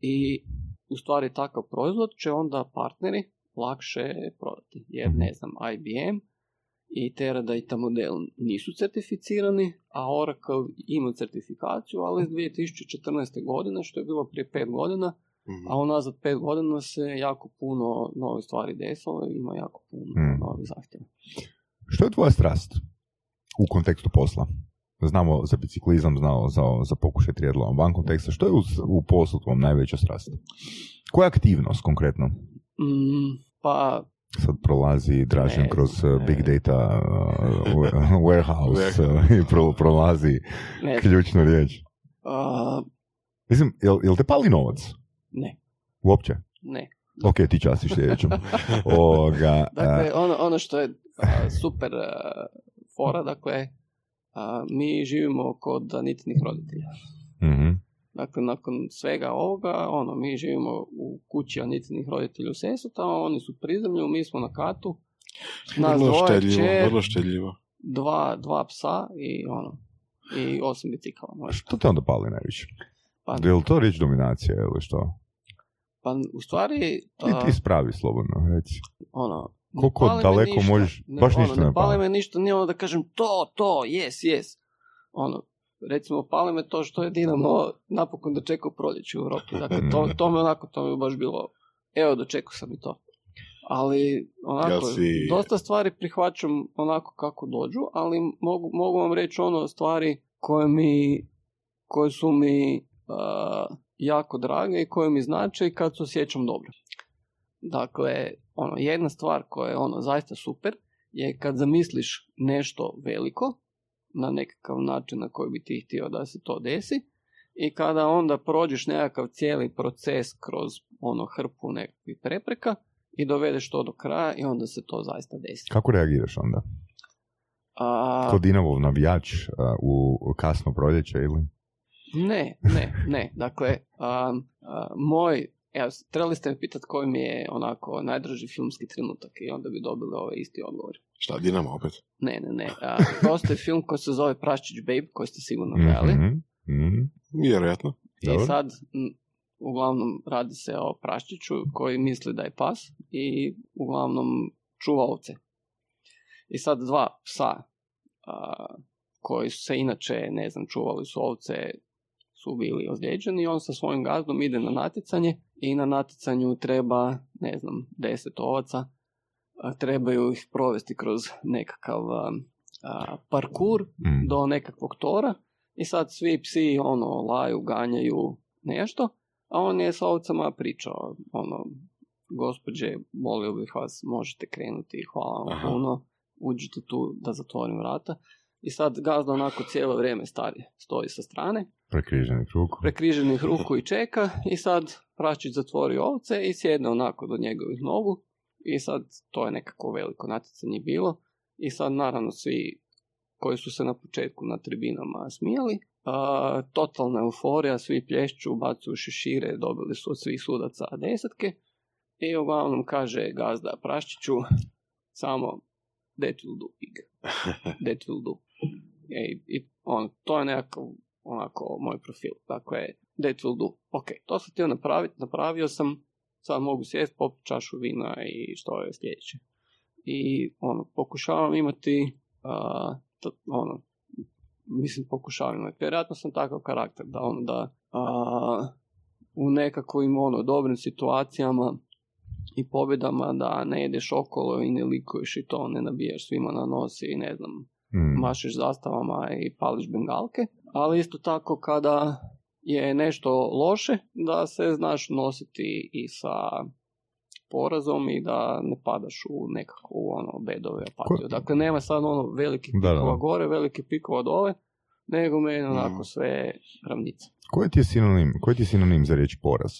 I u stvari takav proizvod će onda partneri lakše prodati, jer Mhm. ne znam, IBM i Teradata model nisu certificirani, a Oracle ima certifikaciju, ali iz 2014. godine, što je bilo prije pet godina, Mhm. a unazad pet godina se jako puno novih stvari desilo i ima jako puno Mm. novih zahtjeva. Što je tvoja strast u kontekstu posla? Znamo za biciklizam, znamo za, za pokušaj trijedlom. Van konteksta, što je u, u poslu tvom najveća strast? Koja je aktivnost konkretno? Mm, pa, Sad prolazi Dražen Ne, kroz uh, ne. Big Data uh, *laughs* wa- warehouse uh, i pro, prolazi ne, ključnu riječ. a, Mislim, jel, jel te pali novac? ne, Uopće? ne. Ok, ti častiš sljedećem. *laughs* Ovoga, Dakle, ono, ono što je a, *laughs* super a, fora, dakle, a, mi živimo kod Anitinih roditelja. mhm, Dakle, nakon svega ovoga, ono, mi živimo u kući Anitinih roditelja u Sesu, tamo oni su prizemlju, mi smo na katu, nas Vrlo kćer, vrlo štedljivo. dva, dva psa i ono, i osam bicikala. Što te onda pali najviše? Pa, Je li to riječ dominacija ili što? Pa u stvari, Ti, a, ti spravi slobodno, reci. ono, ne Koliko daleko ništa. možeš- ne, baš ono, ništa ne ne pali pali. me ništa, nije ono da kažem to, to, yes, yes. Ono, recimo, pali me to što je Dinamo napokon dočekao proljeće u Europi. Dakle, to, to me onako, to mi je baš bilo, evo, dočekao sam i to. Ali, onako, Jel si- dosta stvari prihvaćam onako kako dođu, ali mogu, mogu vam reći ono stvari koje mi, koje su mi uh, jako drage i koje mi znače i kad se osjećam dobro. Dakle, ono, jedna stvar koja je ono zaista super je kad zamisliš nešto veliko na nekakav način na koji bi ti htio da se to desi i kada onda prođeš nekakav cijeli proces kroz ono hrpu nekakvih prepreka i dovedeš to do kraja i onda se to zaista desi. Kako reagiraš onda? A, Kod Dinamov navijač u kasno proljeće ili? Ne, ne, ne. Dakle, a, a, moj, evo, trebali ste me pitati koji mi je onako najdraži filmski trenutak i onda bi dobili ovaj isti odgovor. Šta, Dinamo opet? Ne, ne, ne. A, postoji film koji se zove Praščić Babe, koji ste sigurno gledali. Mhm, mhm. Vjerojatno. I Dobro. sad, m, uglavnom, radi se o praščiću koji misli da je pas i uglavnom čuva ovce. I sad dva psa a, koji su se inače, ne znam, čuvali su ovce, su bili ozlijeđeni i on sa svojim gazdom ide na natjecanje i na natjecanju treba, ne znam, deset ovaca, trebaju ih provesti kroz nekakav a, parkur Mm. do nekakvog tora i sad svi psi ono laju, ganjaju nešto, a on je sa ovcama pričao, ono, gospođe, molio bih vas, možete krenuti, hvala vam puno, uđite tu da zatvorim vrata. I sad gazda onako cijelo vrijeme stari stoji sa strane, Prekriženi krug. prekriženih ruku i čeka i sad praščić zatvori ovce i sjedne onako do njegovih nogu. I sad to je nekako veliko natjecanje bilo. I sad naravno svi koji su se na početku na tribinama smijali, a, totalna euforija, svi plješću, bacuju šešire, dobili su od svih sudaca desetke. I uglavnom kaže gazda Praščiću samo that will do pig, *laughs* that will do. E, i on, to je nekakav onako moj profil. Dakle, that will do. Ok, to sam htio napraviti, napravio sam, sad mogu sjest, popiti čašu vina i što je sljedeće. I ono, pokušavam imati, a, to, ono, mislim pokušavam imati, vjerojatno sam takav karakter da ono da a, u nekakvim ono dobrim situacijama i pobjedama da ne ideš okolo i ne likuješ i to ne nabijaš svima na nos i ne znam Mm. mašeš zastavama i pališ bengalke, ali isto tako kada je nešto loše, da se znaš nositi i sa porazom i da ne padaš u nekakvu ono, bedove apatiju. Ko- Dakle, nema sad ono veliki pikova da. gore, veliki pikova dole, nego meni onako Mhm. sve ravnica. Koji ti je sinonim, koji ti je sinonim za riječ poraz?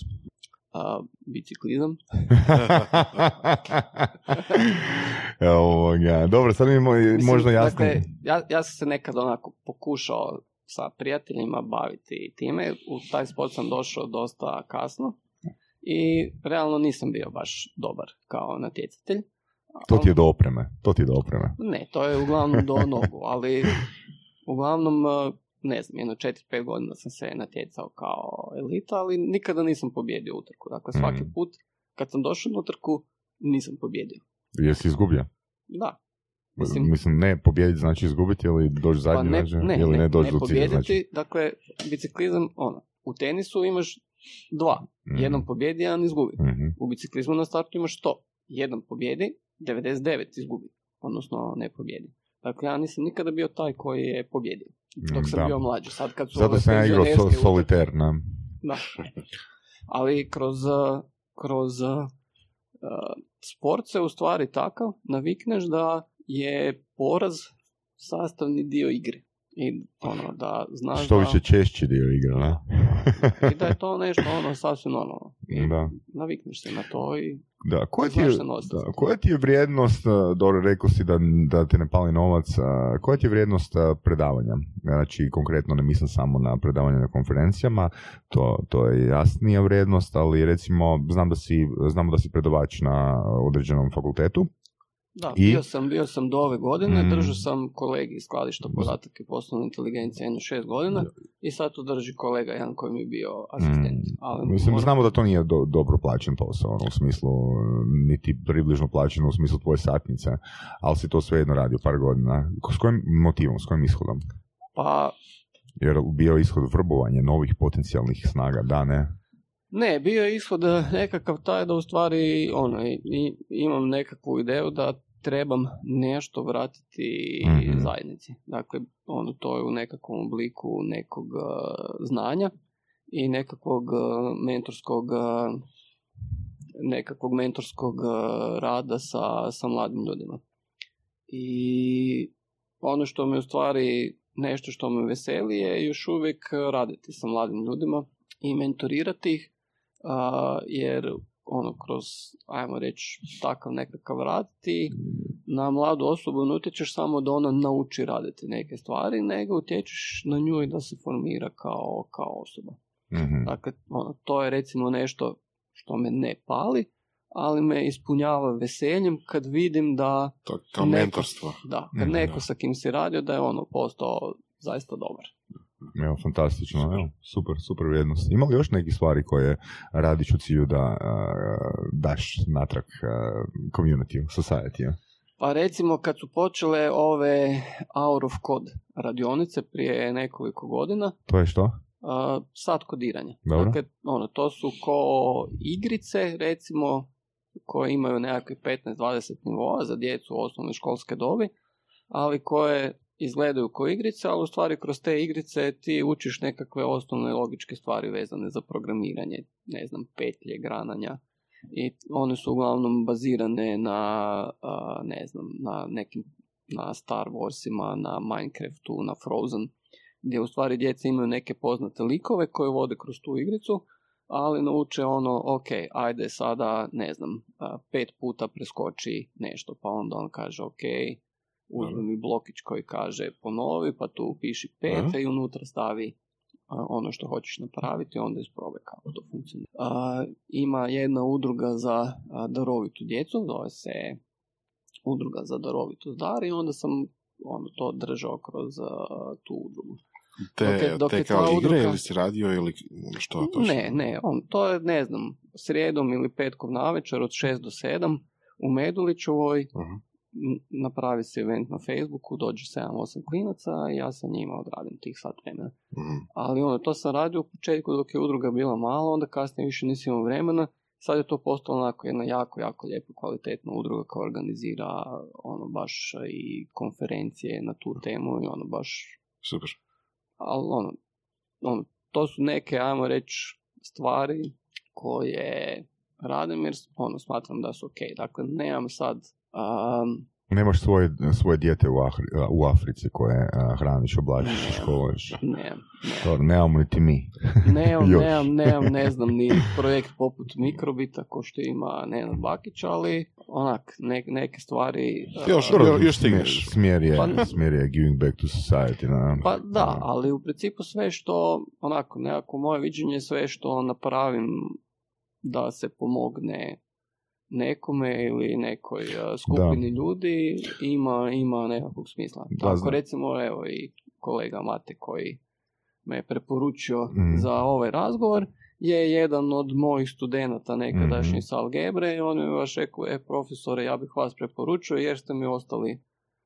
A, biciklizam, *laughs* *laughs* Ovoga, dobro, sad mi je mo- Mislim, možda jasnije. Dakle, ja, ja sam se nekad onako pokušao sa prijateljima baviti time. U taj sport sam došao dosta kasno i realno nisam bio baš dobar kao natjecatelj. To ti je do opreme, to ti je do opreme. Ne, to je uglavnom do *laughs* nogu, ali uglavnom, eh, ne znam, jedno 4-5 godina sam se natjecao kao elita, ali nikada nisam pobjedio utrku. Dakle, svaki Mhm. put kad sam došao na utrku, nisam pobjedio. Jesi izgubio? Da, Mislim, Mislim- ne pobjediti znači izgubiti ili doći Pa zadnji ne, znači, ne, ili ne, ne, doći ne do cilja pobijediti, znači. dakle, biciklizam, ono, u tenisu imaš dva, Mhm. jedan pobjedi, jedan izgubi. Mhm. U biciklizmu na startu imaš to, jedan pobjedi, 99 izgubi, odnosno ne pobjedi. Dakle, ja nisam nikada bio taj koji je pobjedio, dok sam Da. bio mlađi. Sad kad su Zato sam ja igrao so, soliter. Da. Ali kroz, uh, kroz uh, sport se u stvari takav navikneš da je poraz sastavni dio igre. I ono, da znaš Što da, više češći dio igra, na? i da je to nešto ono sasvim. I Da. navikneš se na to i Da, koja ti, je, da, koja ti je vrijednost, uh, dobro rekao si da, da te ne pali novac, koja ti je vrijednost uh, predavanja? Znači, konkretno ne mislim samo na predavanje na konferencijama, to, to je jasnija vrijednost, ali recimo, znam da si, znamo da si predavač na određenom fakultetu, Da, I? bio sam, bio sam do ove godine, Mm. držao sam kolegi iz skladišta podataka i poslovne inteligencije jedno šest godina i sad tu drži kolega jedan koji mi je bio asistent. Mm. Ali Mislim, moram- znamo da to nije do- dobro plaćen posao, ono, u smislu, niti približno plaćen u smislu tvoje satnice, ali si to svejedno radio par godina. S kojim motivom, s kojim ishodom? Pa Jer bio ishod vrbovanje novih potencijalnih snaga, da, ne? Ne, bio je ishod eh, nekakav taj da u stvari ono, i, i- imam nekakvu ideju da trebam nešto vratiti Mhm. zajednici. Dakle, ono, to je u nekakvom obliku nekog eh, znanja i nekakvog eh, mentorskog eh, nekakvog mentorskog rada sa, sa mladim ljudima. I ono što me u stvari nešto što me veseli je još uvijek raditi sa mladim ljudima i mentorirati ih jer ono kroz ajmo reći takav nekakav rad ti na mladu osobu ne utječeš samo da ona nauči raditi neke stvari nego utječeš na nju i da se formira kao, kao osoba Mhm. dakle ono, to je recimo nešto što me ne pali ali me ispunjava veseljem kad vidim da To kao Neko- mentorstvo. da, kad Mhm. neko sa kim si radio da je ono postao zaista dobar. Evo, fantastično, evo, super, super vrijednost. Ima li još nekih stvari koje radiš u cilju da uh, daš natrag uh, community, society? Pa recimo kad su počele ove Hour of Code radionice prije nekoliko godina, To je što? a, sat kodiranja. Dobro. Dakle, ono, to su ko igrice, recimo, koje imaju nekakvih 15-20 nivoa za djecu osnovne školske dobi, ali koje izgledaju kao igrice, ali u stvari kroz te igrice ti učiš nekakve osnovne logičke stvari vezane za programiranje, ne znam, petlje, grananja. I one su uglavnom bazirane na, ne znam, na nekim, na Star Warsima, na Minecraftu, na Frozen, gdje u stvari djeca imaju neke poznate likove koje vode kroz tu igricu, ali nauče ono, ok, ajde sada, ne znam, pet puta preskoči nešto, pa onda on kaže, ok, uzmi mi blokić koji kaže ponovi, pa tu upiši pet Aha. i unutra stavi ono što hoćeš napraviti, onda isprobaj kako to funkcionira. A, ima jedna udruga za a, darovitu djecu, zove se udruga za darovitu dar i onda sam ono, to držao kroz tu udrugu. Te, Dok je- dok te kao igre udruga- ili si radio ili što točno? Ne, ne, on, to je, ne znam, srijedom ili petkom navečer od 6 do 7 u Medulićevoj Aha. Napravi se event na Facebooku, dođe 7-8 klinaca i ja sa njima odradim tih sat vremena. Mhm. Ali ono, to sam radio u početku dok je udruga bila mala, onda kasnije više nisam imao vremena. Sad je to postalo onako jedna jako, jako lijepa kvalitetna udruga koja organizira ono baš i konferencije na tu temu i ono baš Super. ali ono, ono, to su neke, ajmo reći, stvari koje radim jer ono, smatram da su ok. Dakle, nemam sad um, Nemaš svoje, svoje dijete u, Ahri- u Africi koje a, hraniš, oblačiš, školuješ. nemam, Dobro, nemamo niti mi. *laughs* nemam, Još. nemam, nemam, ne *laughs* znam, ni projekt poput mikrobita ko što ima Nenad Bakić, ali onak, ne- neke stvari... uh, Još, još, još smjer, stigneš. smjer, je, Pa- smjer je giving back to society. Na, Pa da, ali u principu sve što, onako, nekako moje viđenje, sve što napravim da se pomogne nekome ili nekoj skupini ljudi ima, ima nekakvog smisla. Da, Tako znam. recimo, evo i kolega Mate koji me je preporučio Mhm. za ovaj razgovor je jedan od mojih studenata nekadašnji Mhm. sa algebre i on mi je baš rekao, e profesore, ja bih vas preporučio jer ste mi ostali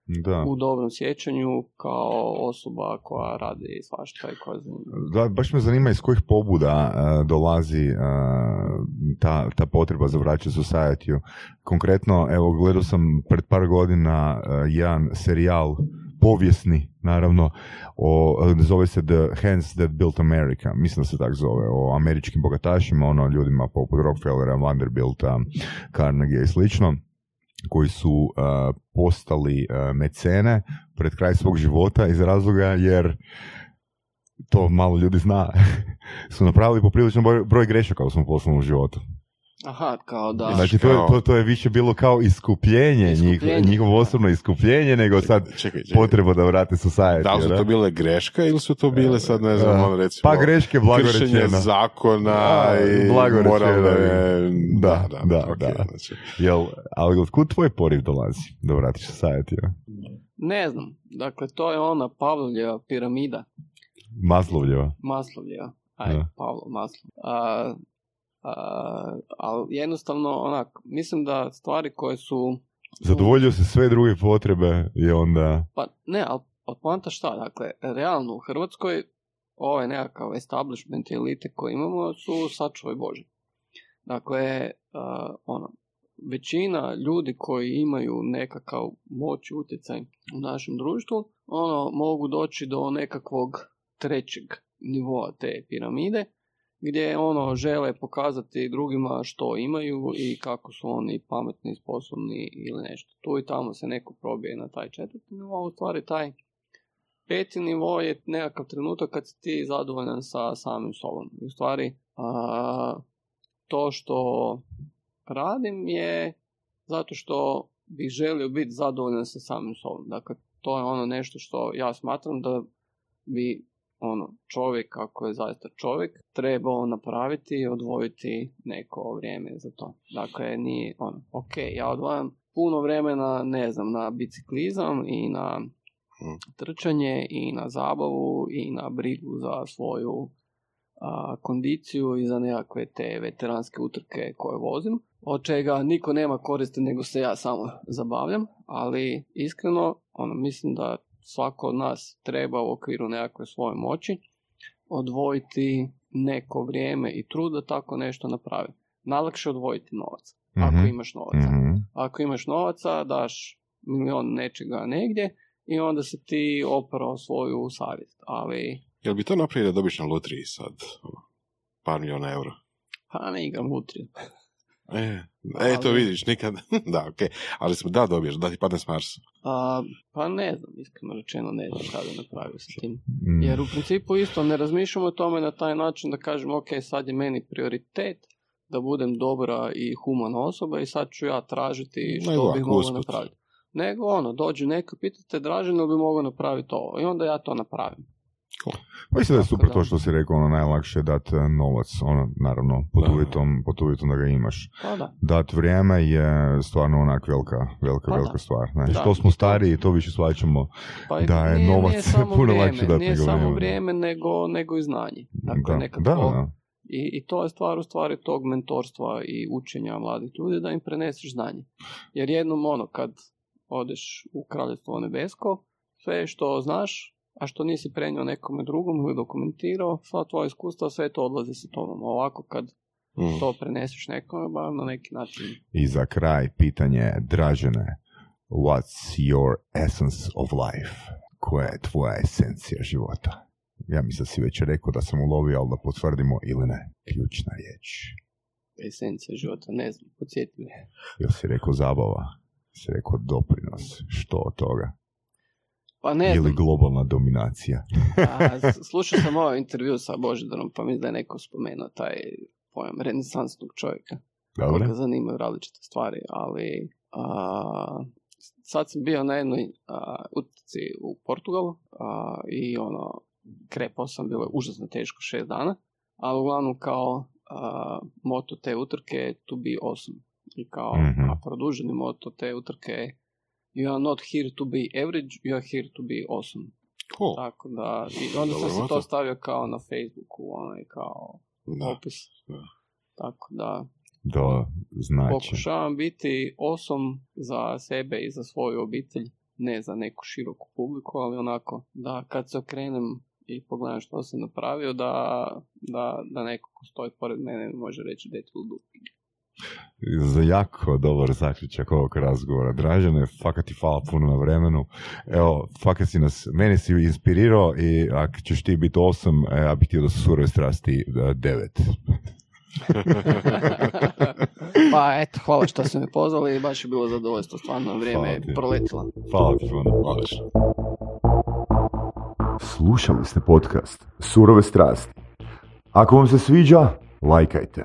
Da. u dobrom sjećanju kao osoba koja radi svašta i koja zanima. Da, baš me zanima iz kojih pobuda e, dolazi e, ta, ta potreba za vraćanje society Konkretno, evo, gledao sam pred par godina e, jedan serijal povijesni, naravno, o, zove se The Hands That Built America, mislim da se tako zove, o američkim bogatašima, ono, ljudima poput Rockefellera, Vanderbilta, Carnegie i slično, koji su postali mecene pred kraj svog života iz razloga jer to malo ljudi zna, *laughs* su napravili poprilično broj grešaka u svom poslovnom životu. Aha, kao da... Znači, to to, to je više bilo kao iskupljenje, Iskupljenje, njihovo, njihovo osobno iskupljenje, nego sad Čekaj, čekaj. potreba da vrate society. Da li su da? to bile greška ili su to bile sad, ne znam, ono recimo... Pa greške, blago kršenje rečeno. zakona Da, i blago rečeno. moralne... Da, da, da, ok, da. Znači, Jel, ali otkud tvoj poriv dolazi da vratiš society? ja? Ne znam, dakle, to je ona Pavlovljeva piramida, Maslovljeva. Maslovljeva. Aj, Da. Pavlo Maslov. A, a, ali jednostavno, onak, mislim da stvari koje su... Zadovoljio se sve druge potrebe i onda... Pa ne, ali ali poanta šta, dakle, realno u Hrvatskoj ovaj nekakav establishment i elite koje imamo su sačuvaj Bože. Dakle, uh, ono, većina ljudi koji imaju nekakav moć i utjecaj u našem društvu, ono, mogu doći do nekakvog trećeg nivoa te piramide, gdje ono žele pokazati drugima što imaju i kako su oni pametni, sposobni ili nešto. Tu i tamo se neko probije na taj četvrti nivo, u stvari taj peti nivo je nekakav trenutak kad si ti zadovoljan sa samim sobom. I u stvari a, to što radim je zato što bih želio biti zadovoljan sa samim sobom. Dakle, to je ono nešto što ja smatram da bi ono, čovjek, ako je zaista čovjek, trebao napraviti i odvojiti neko vrijeme za to. Dakle, nije ono, ok, ja odvajam puno vremena, ne znam, na biciklizam i na trčanje i na zabavu i na brigu za svoju a, kondiciju i za nekakve te veteranske utrke koje vozim, od čega niko nema koristi nego se ja samo zabavljam, ali iskreno ono, mislim da svako od nas treba u okviru nekakve svoje moći odvojiti neko vrijeme i trud da tako nešto napravi. Najlakše odvojiti novac, ako Mhm. imaš novaca. Mhm. Ako imaš novaca, daš milion nečega negdje i onda se ti oprao svoju savjest. Ali, jel bi to napravili da dobiš na lutriji sad? ono, Par milijuna eura. pa ne igram lutriju. E, e Ali- to vidiš, nikad. *laughs* da, okej. Ali smo, da dobiješ, da ti padne s Marsa. A, pa ne znam, iskreno rečeno ne znam šta bi napravio sa tim. Mm. Jer u principu isto ne razmišljamo o tome na taj način da kažem ok, sad je meni prioritet da budem dobra i humana osoba i sad ću ja tražiti što Nego bih mogao napraviti. Nego ono, dođe neko, pitate Dražen ili bi mogao napraviti ovo i onda ja to napravim. Mislim da je super to što si rekao, ono najlakše je dat e, novac, ono, naravno, pod uvjetom, pod uvjetom da ga imaš. Pa da. Dat vrijeme je stvarno onak velika, velika, Pa velika da. stvar. Ne? Da. Što smo stariji, to više shvaćamo. Pa Da je nije, novac nije *laughs* puno vrijeme, lakše dati Nije samo vrijeme. vrijeme, nego, nego i znanje. Dakle, da, to- da. I, I to je stvar u stvari tog mentorstva i učenja mladih ljudi da im preneseš znanje. Jer jednom ono kad odeš u kraljevstvo nebesko, sve što znaš, a što nisi prenio nekome drugom ili dokumentirao, sva tvoja iskustva, sve to odlazi sa tobom. Ovako kad Mm. to preneseš nekome, ba na neki način. I za kraj pitanje Dražene. What's your essence of life? Koja je tvoja esencija života? Ja mislim da si već rekao da sam ulovio, ali da potvrdimo ili ne. Ključna riječ. esencija života, ne znam, podsjeti me. Jel si rekao zabava? Si rekao doprinos? Što od toga? Pa ne Ili globalna dominacija? a, *laughs* s- slušao sam ovaj intervju sa Božidarom, pa mislim da je neko spomenuo taj pojam renesansnog čovjeka. Dobro? koga zanimaju različite stvari, ali a, sad sam bio na jednoj a, utrci u Portugalu a, i ono, krepao sam, bilo je užasno teško šest dana, ali uglavnom kao a, moto te utrke je to be awesome. I kao, Mhm. a produženi moto te utrke je you are not here to be average, you are here to be awesome. Cool. Tako da, i onda sam se to stavio kao na Facebooku, onaj kao Da. opis. da. Tako da, Da, znači. Pokušavam biti osom za sebe i za svoju obitelj, ne za neku široku publiku, ali onako da kad se okrenem i pogledam što sam napravio, da, da, da neko ko stoji pored mene može reći da je to. Za jako dobar zaključak ovog razgovora. Dražene, fakat ti hvala puno na vremenu. Evo, fakat si nas, mene si inspirirao i ako ćeš ti biti osam, e, ja bih htio da su surove strasti e, devet. *laughs* pa eto, hvala što ste me pozvali i baš je bilo zadovoljstvo, stvarno vrijeme ti. je proletilo. Hvala ti puno. Slušali ste podcast Surove strasti. Ako vam se sviđa, lajkajte.